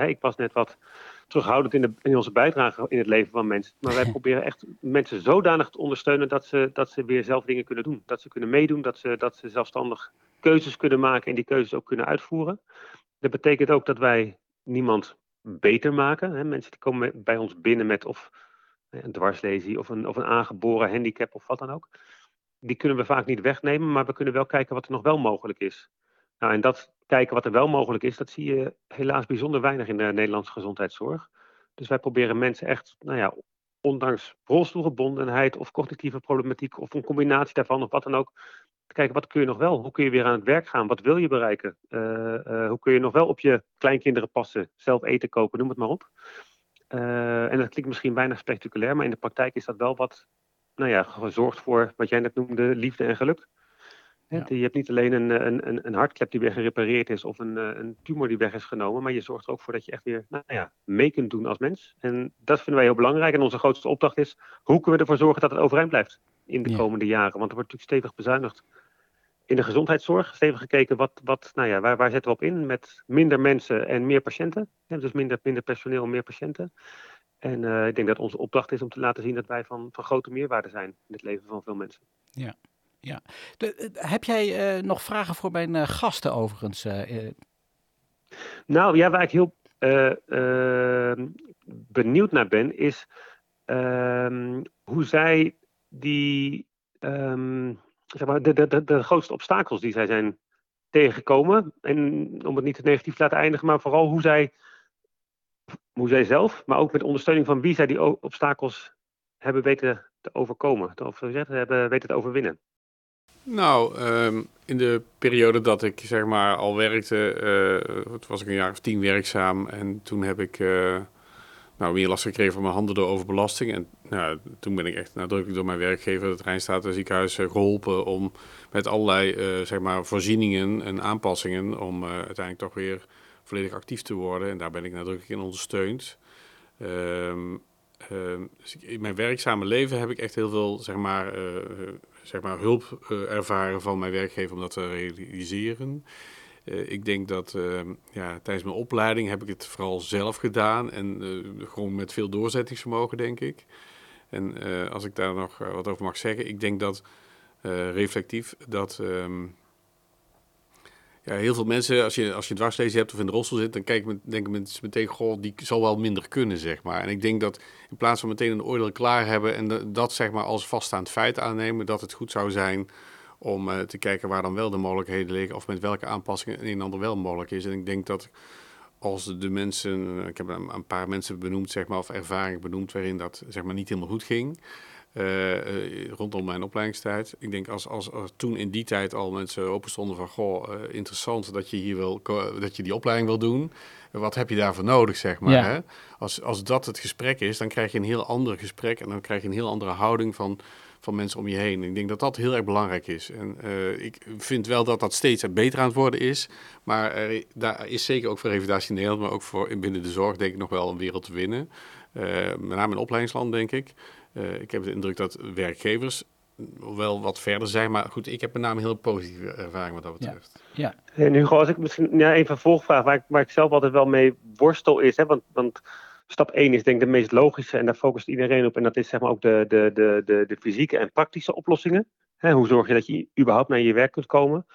S4: ik was net wat terughoudend in, de, in onze bijdrage in het leven van mensen. Maar wij proberen echt mensen zodanig te ondersteunen dat ze, dat ze weer zelf dingen kunnen doen. Dat ze kunnen meedoen, dat ze, dat ze zelfstandig keuzes kunnen maken en die keuzes ook kunnen uitvoeren. Dat betekent ook dat wij niemand beter maken. Hè. Mensen die komen bij ons binnen met of een dwarslesie of een, of een aangeboren handicap of wat dan ook. Die kunnen we vaak niet wegnemen, maar we kunnen wel kijken wat er nog wel mogelijk is. Nou, en dat kijken wat er wel mogelijk is, dat zie je helaas bijzonder weinig in de Nederlandse gezondheidszorg. Dus wij proberen mensen echt, nou ja, ondanks rolstoelgebondenheid of cognitieve problematiek of een combinatie daarvan of wat dan ook, te kijken wat kun je nog wel? Hoe kun je weer aan het werk gaan? Wat wil je bereiken? Uh, uh, hoe kun je nog wel op je kleinkinderen passen? Zelf eten koken, noem het maar op. Uh, en dat klinkt misschien weinig spectaculair, maar in de praktijk is dat wel wat, nou ja, gezorgd voor wat jij net noemde, liefde en geluk. Je hebt niet alleen een, een, een hartklep die weer gerepareerd is of een, een tumor die weg is genomen, maar je zorgt er ook voor dat je echt weer nou ja, mee kunt doen als mens. En dat vinden wij heel belangrijk. En onze grootste opdracht is, hoe kunnen we ervoor zorgen dat het overeind blijft in de komende jaren? Want er wordt natuurlijk stevig bezuinigd in de gezondheidszorg. Stevig gekeken, wat, wat, nou ja, waar, waar zetten we op in? Met minder mensen en meer patiënten. dus minder, minder personeel en meer patiënten. En uh, ik denk dat onze opdracht is om te laten zien dat wij van, van grote meerwaarde zijn in het leven van veel mensen.
S1: Ja, ja. De, heb jij uh, nog vragen voor mijn uh, gasten overigens?
S4: Nou ja, waar ik heel ehm, benieuwd naar ben, is ehm, hoe zij die, um, zeg maar, de, de, de, grootste obstakels die zij zijn tegengekomen. En om het niet te negatief te laten eindigen, maar vooral hoe zij, hoe zij zelf, maar ook met ondersteuning van wie zij die obstakels hebben weten te overkomen. Of zeggen, hebben weten te overwinnen.
S2: Nou, um, in de periode dat ik zeg maar al werkte, uh, was ik een jaar of tien werkzaam. En toen heb ik uh, nou, meer last gekregen van mijn handen door overbelasting. En nou, toen ben ik echt nadrukkelijk door mijn werkgever, het Rijnstaten ziekenhuis, uh, geholpen om met allerlei zeg maar voorzieningen en aanpassingen om uiteindelijk toch weer volledig actief te worden. En daar ben ik nadrukkelijk in ondersteund. Um, dus in mijn werkzame leven heb ik echt heel veel zeg maar, zeg maar, hulp uh, ervaren van mijn werkgever om dat te realiseren. Ik denk dat uh, ja, tijdens mijn opleiding heb ik het vooral zelf gedaan en gewoon met veel doorzettingsvermogen, denk ik. En als ik daar nog wat over mag zeggen, ik denk dat reflectief dat ja, heel veel mensen, als je, als je dwarslezen hebt of in de rolstoel zit, dan kijken, denken mensen meteen, goh, die zal wel minder kunnen, zeg maar. En ik denk dat in plaats van meteen een oordeel klaar hebben en dat zeg maar als vaststaand feit aannemen, dat het goed zou zijn om uh, te kijken waar dan wel de mogelijkheden liggen of met welke aanpassingen een en ander wel mogelijk is. En ik denk dat als de mensen, ik heb een, paar mensen benoemd, zeg maar, of ervaringen benoemd waarin dat zeg maar niet helemaal goed ging. Uh, rondom mijn opleidingstijd. Ik denk als, als, als, toen in die tijd al mensen open stonden van... goh, uh, interessant dat je hier wil, dat je die opleiding wil doen. Wat heb je daarvoor nodig, zeg maar. Hè? Als, als dat het gesprek is, dan krijg je een heel ander gesprek... en dan krijg je een heel andere houding van, van mensen om je heen. Ik denk dat dat heel erg belangrijk is. En ik vind wel dat dat steeds beter aan het worden is. Maar er, daar is zeker ook voor Revalidatie in Nederland... maar ook voor binnen de zorg denk ik nog wel een wereld te winnen. met name in opleidingsland, denk ik... Uh, ik heb de indruk dat werkgevers wel wat verder zijn. Maar goed, ik heb met name een heel positieve ervaring wat dat betreft.
S4: Ja. ja. En Hugo, als ik misschien ja, even een volgvraag waar ik, waar ik zelf altijd wel mee worstel is. Hè, want, want stap 1 is denk ik de meest logische en daar focust iedereen op. En dat is zeg maar ook de, de, de, de, de fysieke en praktische oplossingen. Hè, hoe zorg je dat je überhaupt naar je werk kunt komen?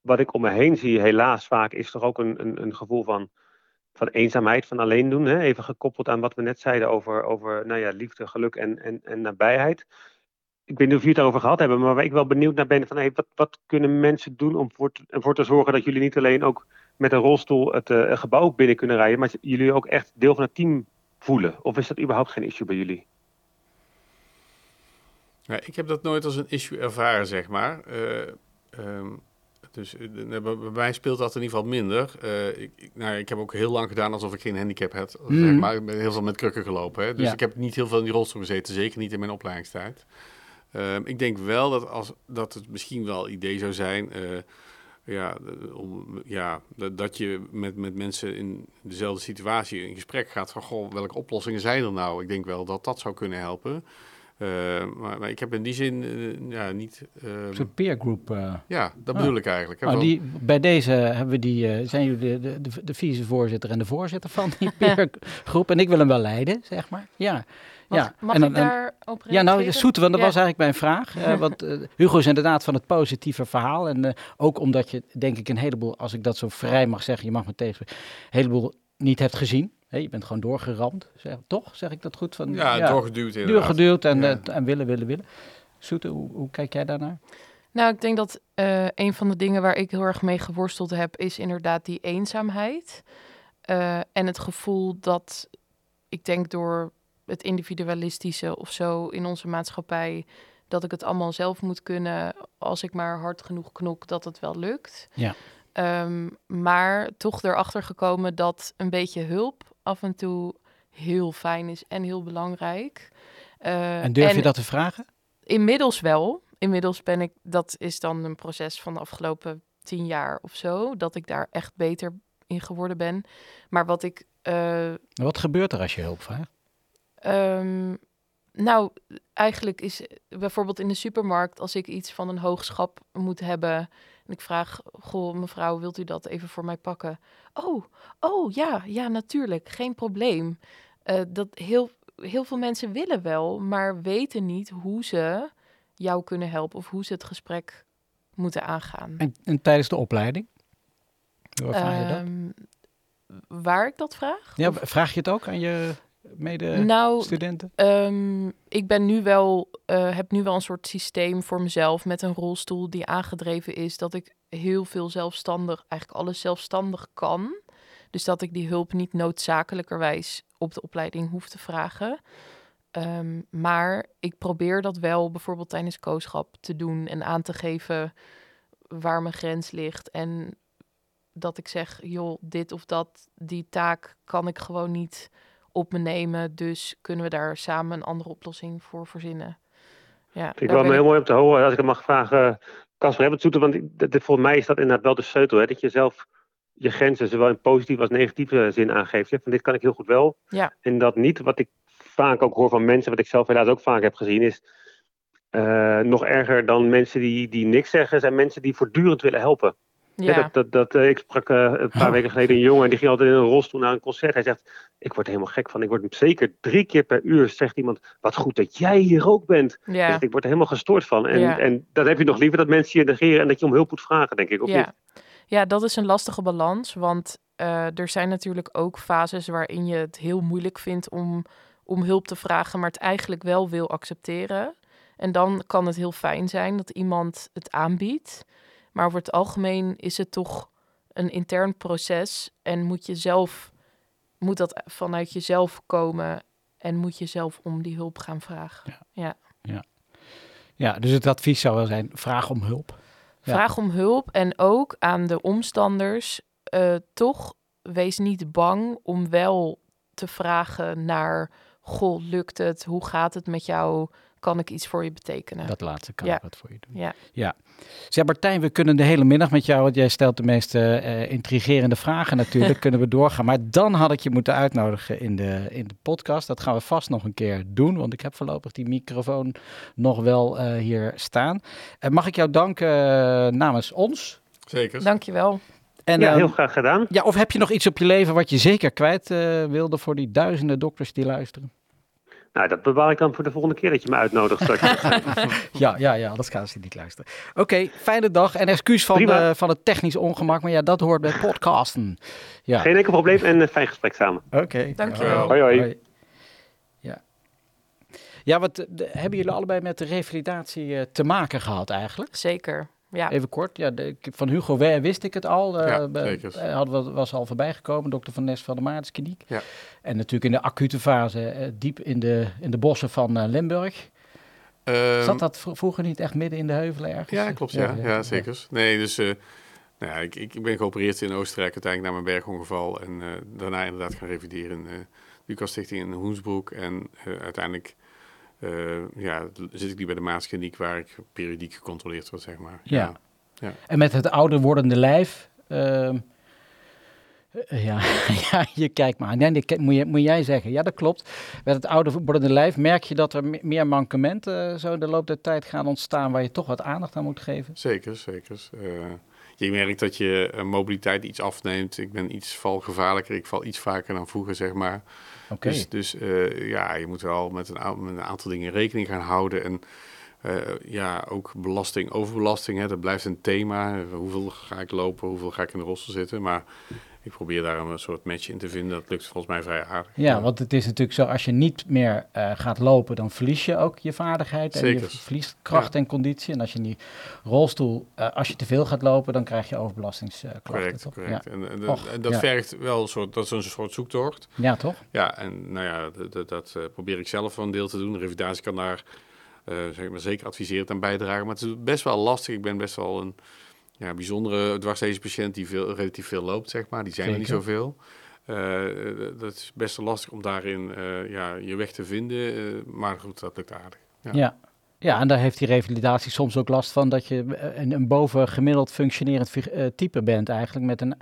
S4: Wat ik om me heen zie, helaas vaak, is toch ook een, een, een gevoel van van eenzaamheid, van alleen doen. Hè? Even gekoppeld aan wat we net zeiden over, over nou ja, liefde, geluk en, en, en nabijheid. Ik weet niet of jullie het daarover gehad hebben, maar waar ik wel benieuwd naar ben van wat, wat kunnen mensen doen om voor ervoor te zorgen dat jullie niet alleen ook met een rolstoel het uh, gebouw binnen kunnen rijden, maar jullie ook echt deel van het team voelen? Of is dat überhaupt geen issue bij jullie?
S2: Ja, ik heb dat nooit als een issue ervaren, zeg maar. Uh, um, dus eh, bij mij speelt dat in ieder geval minder. Uh, ik, nou, ik heb ook heel lang gedaan alsof ik geen handicap had. Zeg mhm. maar. Ik ben heel veel met krukken gelopen. Hè. Dus ik heb niet heel veel in die rolstoel gezeten. Zeker niet in mijn opleidingstijd. Uh, ik denk wel dat, als, dat het misschien wel idee zou zijn... Uh, ja, om, ja, dat je met, met mensen in dezelfde situatie in gesprek gaat van... Goh, welke oplossingen zijn er nou? Ik denk wel dat dat zou kunnen helpen. Eh, maar, maar ik heb in die zin eh, ja, niet... ehm,
S1: Een soort peergroep. eh.
S2: ja, dat
S1: Ah.
S2: bedoel ik eigenlijk. van-
S1: die, bij deze hebben we die, eh, zijn jullie de, de, de, de vicevoorzitter en de voorzitter van die peergroep. En ik wil hem wel leiden, zeg maar. Ja,
S3: Mag,
S1: ja.
S3: mag
S1: en
S3: ik daar op
S1: Ja, nou, zoete, want dat
S3: Ja.
S1: was eigenlijk mijn vraag. Want Hugo is inderdaad van het positieve verhaal. En eh, ook omdat je, denk ik, een heleboel, als ik dat zo vrij mag zeggen, je mag me tegen, een heleboel niet hebt gezien. Je bent gewoon doorgeramd, zeg, toch? Zeg ik dat goed? Van,
S2: ja, doorgeduwd inderdaad.
S1: doorgeduwd en,
S2: Ja.
S1: eh, en willen, willen, willen. Zoete, hoe, hoe kijk jij daarnaar?
S3: Nou, ik denk dat eh, een van de dingen waar ik heel erg mee geworsteld heb, is inderdaad die eenzaamheid. Eh, en het gevoel dat ik denk door het individualistische of zo in onze maatschappij, dat ik het allemaal zelf moet kunnen. Als ik maar hard genoeg knok, dat het wel lukt.
S1: Ja.
S3: Ehm, maar toch erachter gekomen dat een beetje hulp af en toe heel fijn is en heel belangrijk. Eh,
S1: En durf je dat te vragen?
S3: Inmiddels wel. Inmiddels ben ik, dat is dan een proces van de afgelopen tien jaar of zo, dat ik daar echt beter in geworden ben. Maar wat ik, eh,
S1: Wat gebeurt er als je hulp vraagt?
S3: ehm, nou, eigenlijk is bijvoorbeeld in de supermarkt, als ik iets van een hoogschap moet hebben en ik vraag, goh, mevrouw, wilt u dat even voor mij pakken? Oh, oh ja, ja, natuurlijk, geen probleem. Eh, dat heel, heel veel mensen willen wel, maar weten niet hoe ze jou kunnen helpen of hoe ze het gesprek moeten aangaan.
S1: En, en tijdens de opleiding? Hoe vraag je dat?
S3: Ehm, waar ik dat vraag?
S1: Ja,
S3: Of-
S1: vraag je het ook aan je
S3: nou,
S1: medestudenten?
S3: Ehm, ik ben nu wel, eh, heb nu wel een soort systeem voor mezelf met een rolstoel die aangedreven is dat ik heel veel zelfstandig, eigenlijk alles zelfstandig kan. Dus dat ik die hulp niet noodzakelijkerwijs op de opleiding hoef te vragen. Ehm, maar ik probeer dat wel bijvoorbeeld tijdens kooschap te doen en aan te geven waar mijn grens ligt. En dat ik zeg, joh, dit of dat, die taak kan ik gewoon niet op me nemen. Dus kunnen we daar samen een andere oplossing voor verzinnen. Ja,
S4: ik wel
S3: ben
S4: heel mooi om te horen, als ik het mag vragen, Casper, heb het want dat- volgens mij is dat inderdaad wel de sleutel, hè, dat je zelf je grenzen zowel in positieve als negatieve zin aangeeft. Hè, van dit kan ik heel goed wel.
S3: Ja.
S4: En dat niet, wat ik vaak ook hoor van mensen, wat ik zelf helaas ook vaak heb gezien, is eh, nog erger dan mensen die, die niks zeggen, zijn mensen die voortdurend willen helpen.
S3: Ja,
S4: dat, dat, dat, eh, ik sprak eh, een paar
S1: Oh.
S4: weken geleden een jongen die ging altijd in een rolstoel naar een concert. Hij zegt, ik word helemaal gek van. Ik word zeker drie keer per uur, zegt iemand, wat goed dat jij hier ook bent.
S3: Ja,
S4: zegt, ik word er helemaal gestoord van. En,
S3: Ja.
S4: en dat heb je nog liever dat mensen je negeren en dat je om hulp moet vragen, denk ik. Of niet?
S3: ja. ja, dat is een lastige balans. Want eh, er zijn natuurlijk ook fases waarin je het heel moeilijk vindt om, om hulp te vragen, maar het eigenlijk wel wil accepteren. En dan kan het heel fijn zijn dat iemand het aanbiedt. Maar over het algemeen is het toch een intern proces en moet je zelf moet dat vanuit jezelf komen en moet je zelf om die hulp gaan vragen.
S1: Ja, dus het advies zou wel zijn, vraag om hulp. Ja.
S3: Vraag om hulp en ook aan de omstanders eh, toch wees niet bang om wel te vragen naar goh, lukt het? Hoe gaat het met jou? Kan ik iets voor je betekenen?
S1: Dat laatste kan
S3: Ja.
S1: ik wat voor je doen.
S3: Ja.
S1: ja. Zeg Martijn, we kunnen de hele middag met jou, want jij stelt de meest eh, intrigerende vragen natuurlijk, kunnen we doorgaan. Maar dan had ik je moeten uitnodigen in de, in de podcast. Dat gaan we vast nog een keer doen, want ik heb voorlopig die microfoon nog wel eh, hier staan. Eh, mag ik jou danken eh, namens ons?
S2: Zeker.
S3: Dankjewel.
S1: En,
S4: ja, heel graag gedaan.
S1: ja, of heb je nog iets op je leven wat je zeker kwijt eh, wilde voor die duizenden dokters die luisteren?
S4: Nou, dat bewaar ik dan voor de volgende keer dat je me uitnodigt.
S1: Ja, ja, ja, anders gaan ze niet luisteren. Oké, fijne dag en excuus van, eh, van het technisch ongemak, maar ja, dat hoort bij podcasten. Ja,
S4: Geen enkel probleem en een fijn gesprek samen.
S1: oké.
S3: Dankjewel.
S4: Hoi, hoi.
S1: Ja. Ja, wat eh, de- hebben jullie allebei met de revalidatie eh, te maken gehad eigenlijk?
S3: Zeker. Ja.
S1: Even kort, ja, de, van Hugo W. wist ik het al. eh,
S2: Ja,
S1: be-
S2: zeker.
S1: eh, hadden we, was al voorbij gekomen, dokter Van Nes van de Maartenskliniek.
S2: Ja.
S1: En natuurlijk in de acute fase, eh, diep in de, in de bossen van eh, Limburg.
S2: Ehm,
S1: Zat dat vro- vroeger niet echt midden in de heuvelen ergens?
S2: Ja, klopt. Ja, ja, zeker. Nee, dus eh, nou ja, ik, ik ben geopereerd in Oostenrijk uiteindelijk na mijn bergongeval. En eh, daarna inderdaad gaan revideren in de Lucas Stichting in Hoensbroek. En uiteindelijk ja, zit ik nu bij de Maaskliniek waar ik periodiek gecontroleerd word, zeg maar.
S1: Ja. En met het ouder wordende lijf, ehm, Eh, Ja, ja, je kijkt maar. Nee, nee, moet, je, moet jij zeggen. Ja, dat klopt. Met het oude wordende lijf merk je dat er me- meer mankementen eh, zo in de loop der tijd gaan ontstaan waar je toch wat aandacht aan moet geven.
S2: Zeker, zeker. Eh, je merkt dat je eh, mobiliteit iets afneemt. Ik ben iets valgevaarlijker. Ik val iets vaker dan vroeger, zeg maar. Dus, dus eh, ja, je moet wel met een, met een aantal dingen rekening gaan houden. En eh, ja, ook belasting, overbelasting, hè, dat blijft een thema. Hoeveel ga ik lopen, hoeveel ga ik in de rolstoel zitten? Maar ik probeer daar een soort match in te vinden. Dat lukt volgens mij vrij aardig.
S1: Ja, want het is natuurlijk zo, als je niet meer eh, gaat lopen, dan verlies je ook je vaardigheid en je verliest kracht en conditie. En als je in die rolstoel, eh, als je te veel gaat lopen, dan krijg je overbelastingsklachten.
S2: Correct,
S1: toch?
S2: correct. En, en,
S1: Och,
S2: en dat vergt wel een soort, dat is een soort zoektocht.
S1: Ja. toch?
S2: Ja, en nou ja, dat, eh, probeer ik zelf een deel te doen. De revalidatie kan daar zeg maar, zeker adviserend aan bijdragen. Maar het is best wel lastig. Ik ben best wel een ja, bijzondere dwarslezenpatiënt die veel, relatief veel loopt, zeg maar. Die zijn er niet zoveel. Eh, eh, dat is best wel lastig om daarin eh, ja, je weg te vinden. maar goed, dat lukt aardig. Ja.
S1: Ja. ja. en daar heeft die revalidatie soms ook last van dat je een, een bovengemiddeld functionerend type bent eigenlijk met een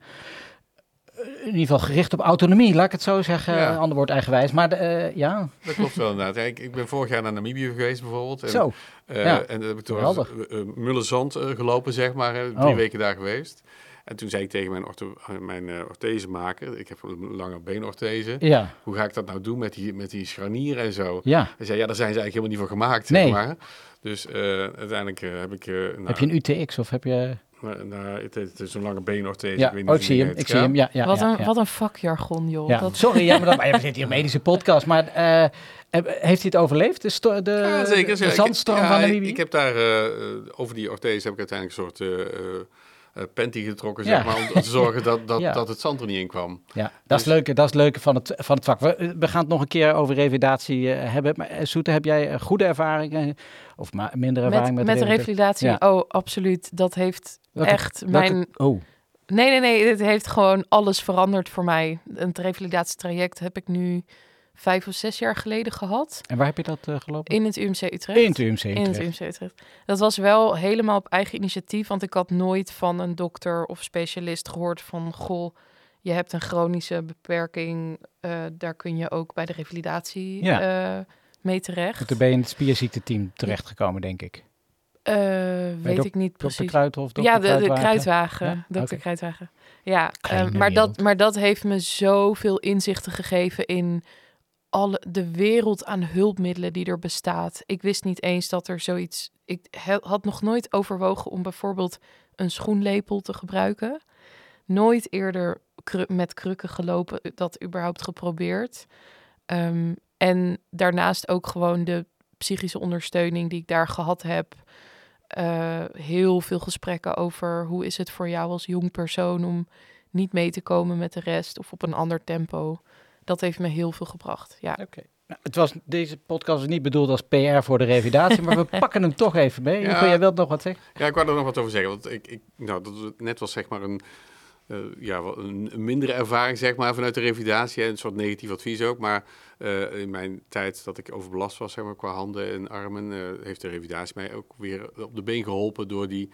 S1: in ieder geval gericht op autonomie, laat ik het zo zeggen.
S2: Ja.
S1: Ander woord eigenwijs. Maar de, eh, ja,
S2: Dat klopt wel inderdaad. Ik, ik ben vorig jaar naar Namibië geweest bijvoorbeeld. En,
S1: zo.
S2: Eh,
S1: Ja,
S2: En heb ik toen Mullenzand eh, gelopen, zeg maar. Drie
S1: Oh.
S2: weken daar geweest. En toen zei ik tegen mijn, ortho, eh, mijn eh, orthesemaker, ik heb een lange beenorthese.
S1: Ja,
S2: Hoe ga ik dat nou doen met die, met die scharnieren en zo?
S1: ja.
S2: Hij zei, ja, daar zijn ze eigenlijk helemaal niet voor gemaakt,
S1: Nee.
S2: zeg maar. Dus eh, uiteindelijk eh, heb ik... eh nou,
S1: Heb je een UTX of heb je...
S2: nou, het, het is zo'n lange beenorthese.
S1: Ja,
S2: ik weet niet
S1: oh, ik zie hem. Ik zie
S2: Ja?
S1: hem, ja. ja
S3: wat,
S1: ja,
S3: een,
S1: ja.
S3: wat een vakjargon, joh.
S1: Ja,
S3: Dat,
S1: sorry, ja, maar, dat, maar ja, we zitten hier een medische podcast. Maar eh, heb- heeft hij het overleefd? De, sto- de,
S2: Ja, zeker.
S1: de
S2: Ik-
S1: zandstorm
S2: ja,
S1: van
S2: ik-
S1: Namibië?
S2: Ik heb daar eh, eh, over die orthese heb ik uiteindelijk een soort panty getrokken,
S1: Ja.
S2: zeg maar, om te zorgen dat, dat,
S1: Ja.
S2: dat het zand er niet in kwam.
S1: Ja, dat is
S2: Dus-
S1: leuk. Dat is het leuke van het, van het vak. We, we gaan het nog een keer over revalidatie eh, hebben. Maar eh, Soete, heb jij eh, goede ervaringen of ma- minder ervaring
S3: met,
S1: met,
S3: met de revalidatie,
S1: Ja.
S3: oh, absoluut. Dat heeft
S1: Welke-
S3: echt
S1: Welke-
S3: mijn...
S1: Oh,
S3: Nee, nee, nee. Het heeft gewoon alles veranderd voor mij. Een revalidatietraject heb ik nu vijf of zes jaar geleden gehad.
S1: en waar heb je dat eh, gelopen?
S3: In het UMC Utrecht.
S1: In het UMC
S3: In het
S1: Utrecht.
S3: UMC Utrecht. Dat was wel helemaal op eigen initiatief, want ik had nooit van een dokter of specialist gehoord van, goh, je hebt een chronische beperking, eh, daar kun je ook bij de revalidatie
S1: Ja.
S3: eh, mee terecht.
S1: Toen ben je in het spierziekteteam terechtgekomen, denk ik.
S3: Weet ik niet precies.
S1: Kruidhof, dokter
S3: Ja, de, de
S1: Kruidwagen? Ja?
S3: Kruidwagen. Ja, maar, dat, maar dat heeft me zoveel inzichten gegeven in alle, de wereld aan hulpmiddelen die er bestaat. Ik wist niet eens dat er zoiets... Ik had nog nooit overwogen om bijvoorbeeld een schoenlepel te gebruiken. Nooit eerder met krukken gelopen, dat überhaupt geprobeerd. Ehm, en daarnaast ook gewoon de psychische ondersteuning die ik daar gehad heb. Eh, heel veel gesprekken over hoe is het voor jou als jong persoon om niet mee te komen met de rest of op een ander tempo. Dat heeft me heel veel gebracht. Ja,
S1: Oké. Nou, het was, deze podcast is niet bedoeld als PR voor de revalidatie, maar we pakken hem toch even mee.
S2: Ja.
S1: Jij wilt nog wat zeggen?
S2: Ja, ik wou er nog wat over zeggen. Want ik, ik, nou, dat was net was zeg maar een, eh, ja, wel een, een mindere ervaring zeg maar, vanuit de revalidatie. En een soort negatief advies ook. Maar eh, in mijn tijd dat ik overbelast was zeg maar, qua handen en armen... eh, heeft de revalidatie mij ook weer op de been geholpen... door die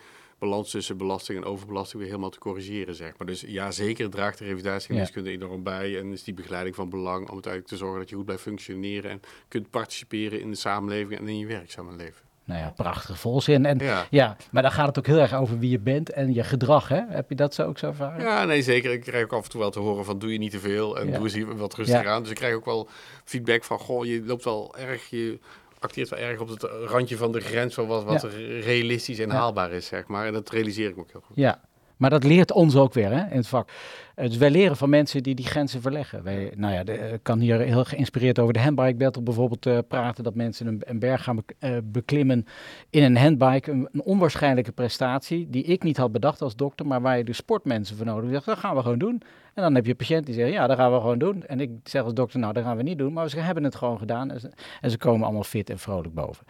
S2: balans tussen belasting en overbelasting weer helemaal te corrigeren. Zeg maar. Dus ja, zeker draagt de revalidatie en
S1: Ja.
S2: enorm bij. En is die begeleiding van belang om uiteindelijk te zorgen dat je goed blijft functioneren... en kunt participeren in de samenleving en in je werkzame leven.
S1: Nou ja, prachtige volzin. En
S2: Ja.
S1: ja, maar dan gaat het ook heel erg over wie je bent en je gedrag, hè? Heb je dat zo ook zo ervaren?
S2: Ja, nee, zeker. Ik krijg ook af en toe wel te horen van doe je niet te veel en
S1: Ja.
S2: doe eens hier wat rustiger
S1: Ja.
S2: aan. Dus ik krijg ook wel feedback van, goh, je loopt wel erg, je acteert wel erg op het randje van de grens van wat, wat
S1: Ja.
S2: realistisch en haalbaar is, zeg maar. En dat realiseer ik me ook heel goed.
S1: Ja, maar dat leert ons ook weer hè, in het vak. Eh, dus wij leren van mensen die die grenzen verleggen. Wij, nou ja, de- ik kan hier heel geïnspireerd over de handbike battle bijvoorbeeld eh, praten. Dat mensen een, een berg gaan bek- eh, beklimmen in een handbike. Een, een onwaarschijnlijke prestatie die ik niet had bedacht als dokter, maar waar je dus sportmensen voor nodig hebt. Dat gaan we gewoon doen. En dan heb je een patiënt die zegt, ja, dat gaan we gewoon doen. En ik zeg als dokter, nou, dat gaan we niet doen. Maar ze hebben het gewoon gedaan en ze, en ze komen allemaal fit en vrolijk boven.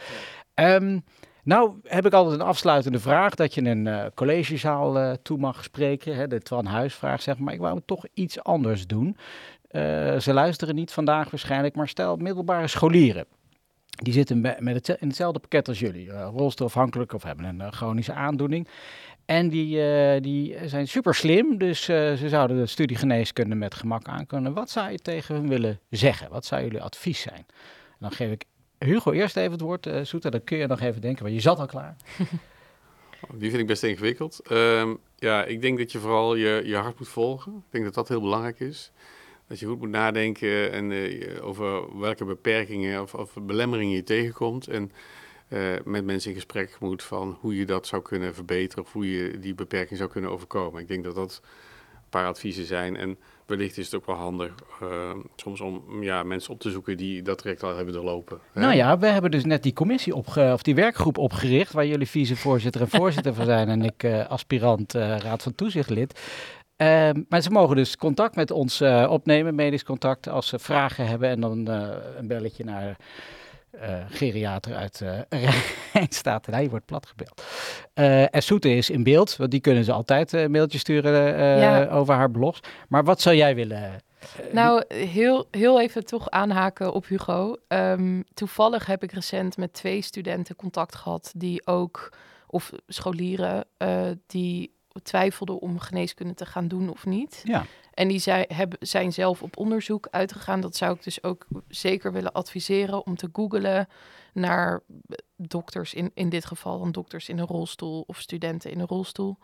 S1: Ehm, nou heb ik altijd een afsluitende vraag dat je een eh, collegezaal eh, toe mag spreken. Hè, de Twan Huisvraag zeg maar. Ik wou toch iets anders doen. Eh, ze luisteren niet vandaag waarschijnlijk, maar stel middelbare scholieren. Die zitten met het, in hetzelfde pakket als jullie. rolstoelafhankelijk of hebben een chronische aandoening. En die, die zijn super slim, dus ze zouden de studie geneeskunde met gemak aankunnen. Wat zou je tegen hen willen zeggen? Wat zou jullie advies zijn? Dan geef ik Hugo eerst even het woord, uh, Soeta. Dan kun je nog even denken, want je zat al klaar.
S2: Die vind ik best ingewikkeld. Um, ja, ik denk dat je vooral je, je hart moet volgen. Ik denk dat dat heel belangrijk is. Dat je goed moet nadenken en, uh, over welke beperkingen of, of, belemmeringen je tegenkomt. En uh, met mensen in gesprek moet van hoe je dat zou kunnen verbeteren of hoe je die beperking zou kunnen overkomen. Ik denk dat dat een paar adviezen zijn. En wellicht is het ook wel handig uh, soms om ja, mensen op te zoeken die dat direct al hebben doorlopen.
S1: Nou ja, we hebben dus net die commissie opge of die werkgroep opgericht, waar jullie vicevoorzitter en voorzitter van zijn en ik uh, aspirant uh, raad van toezichtlid. Ehm, maar ze mogen dus contact met ons opnemen, medisch contact, als ze vragen hebben en dan een belletje naar uh, geriater uit uh, Rijnstaat. Hij wordt platgebeld. Uh, en Soete is in beeld, want die kunnen ze altijd een mailtje sturen ja. over haar blogs. Maar wat zou jij willen...
S3: nou, heel, heel even toch aanhaken op Hugo. Um, toevallig heb ik recent met twee studenten contact gehad die ook, of scholieren, die twijfelden om geneeskunde te gaan doen of niet.
S1: Ja.
S3: En die zij, hebben, zijn zelf op onderzoek uitgegaan. Dat zou ik dus ook zeker willen adviseren om te googlen naar dokters, in, in dit geval dan dokters in een rolstoel of studenten in een rolstoel.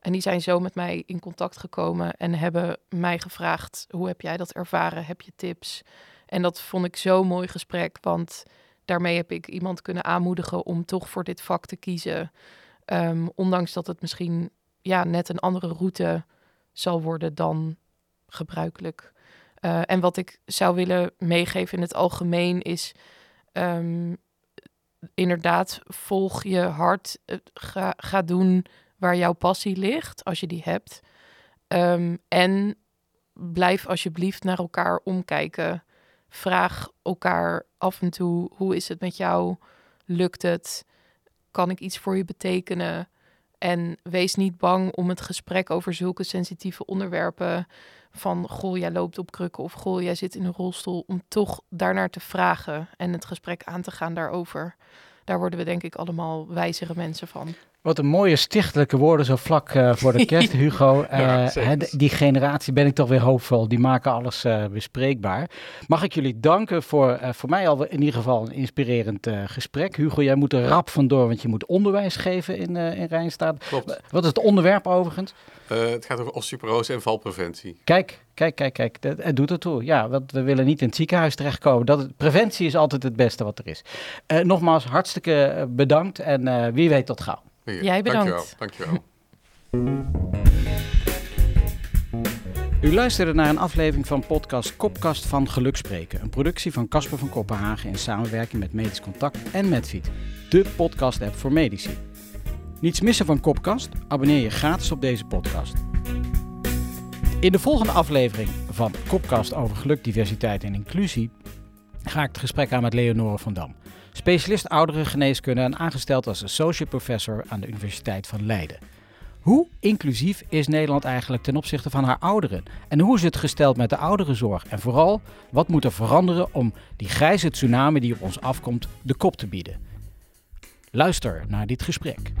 S3: En die zijn zo met mij in contact gekomen en hebben mij gevraagd: hoe heb jij dat ervaren? Heb je tips? En dat vond ik zo'n mooi gesprek, want daarmee heb ik iemand kunnen aanmoedigen om toch voor dit vak te kiezen. Um, ondanks dat het misschien ja, net een andere route zal worden dan gebruikelijk. Uh, en wat ik zou willen meegeven in het algemeen is um, inderdaad volg je hart, ga, ga doen waar jouw passie ligt, als je die hebt. Um, en blijf alsjeblieft naar elkaar omkijken. Vraag elkaar af en toe, hoe is het met jou? Lukt het? Kan ik iets voor je betekenen? En wees niet bang om het gesprek over zulke sensitieve onderwerpen van goh, jij loopt op krukken of goh, jij zit in een rolstoel, om toch daarnaar te vragen en het gesprek aan te gaan daarover. Daar worden we denk ik allemaal wijzere mensen van.
S1: Wat een mooie stichtelijke woorden zo vlak uh, voor de kerst, Hugo. Uh, die generatie ben ik toch weer hoopvol. Die maken alles uh, bespreekbaar. Mag ik jullie danken voor voor mij al in ieder geval een inspirerend gesprek. Hugo, jij moet er rap vandoor, want je moet onderwijs geven in, in Rijnstaat.
S2: Klopt.
S1: Wat is het onderwerp overigens?
S2: het gaat over osteoporose en valpreventie.
S1: Kijk, kijk, kijk, kijk. Het doet ertoe. Ja, want we willen niet in het ziekenhuis terechtkomen. Dat, preventie is altijd het beste wat er is. nogmaals, hartstikke bedankt en wie weet tot gauw.
S3: Jij bedankt.
S2: Dankjewel. Dankjewel.
S1: U luisterde naar een aflevering van podcast Kopkast van Gelukspreken. Een productie van Casper van Kopenhagen in samenwerking met Medisch Contact en Medfeed. De podcast-app voor medici. Niets missen van Kopkast? Abonneer je gratis op deze podcast. In de volgende aflevering van Kopkast over geluk, diversiteit en inclusie ga ik het gesprek aan met Leonore van Dam. Specialist ouderengeneeskunde en aangesteld als associate professor aan de Universiteit van Leiden. Hoe inclusief is Nederland eigenlijk ten opzichte van haar ouderen? En hoe is het gesteld met de ouderenzorg? En vooral, wat moet er veranderen om die grijze tsunami die op ons afkomt de kop te bieden? Luister naar dit gesprek.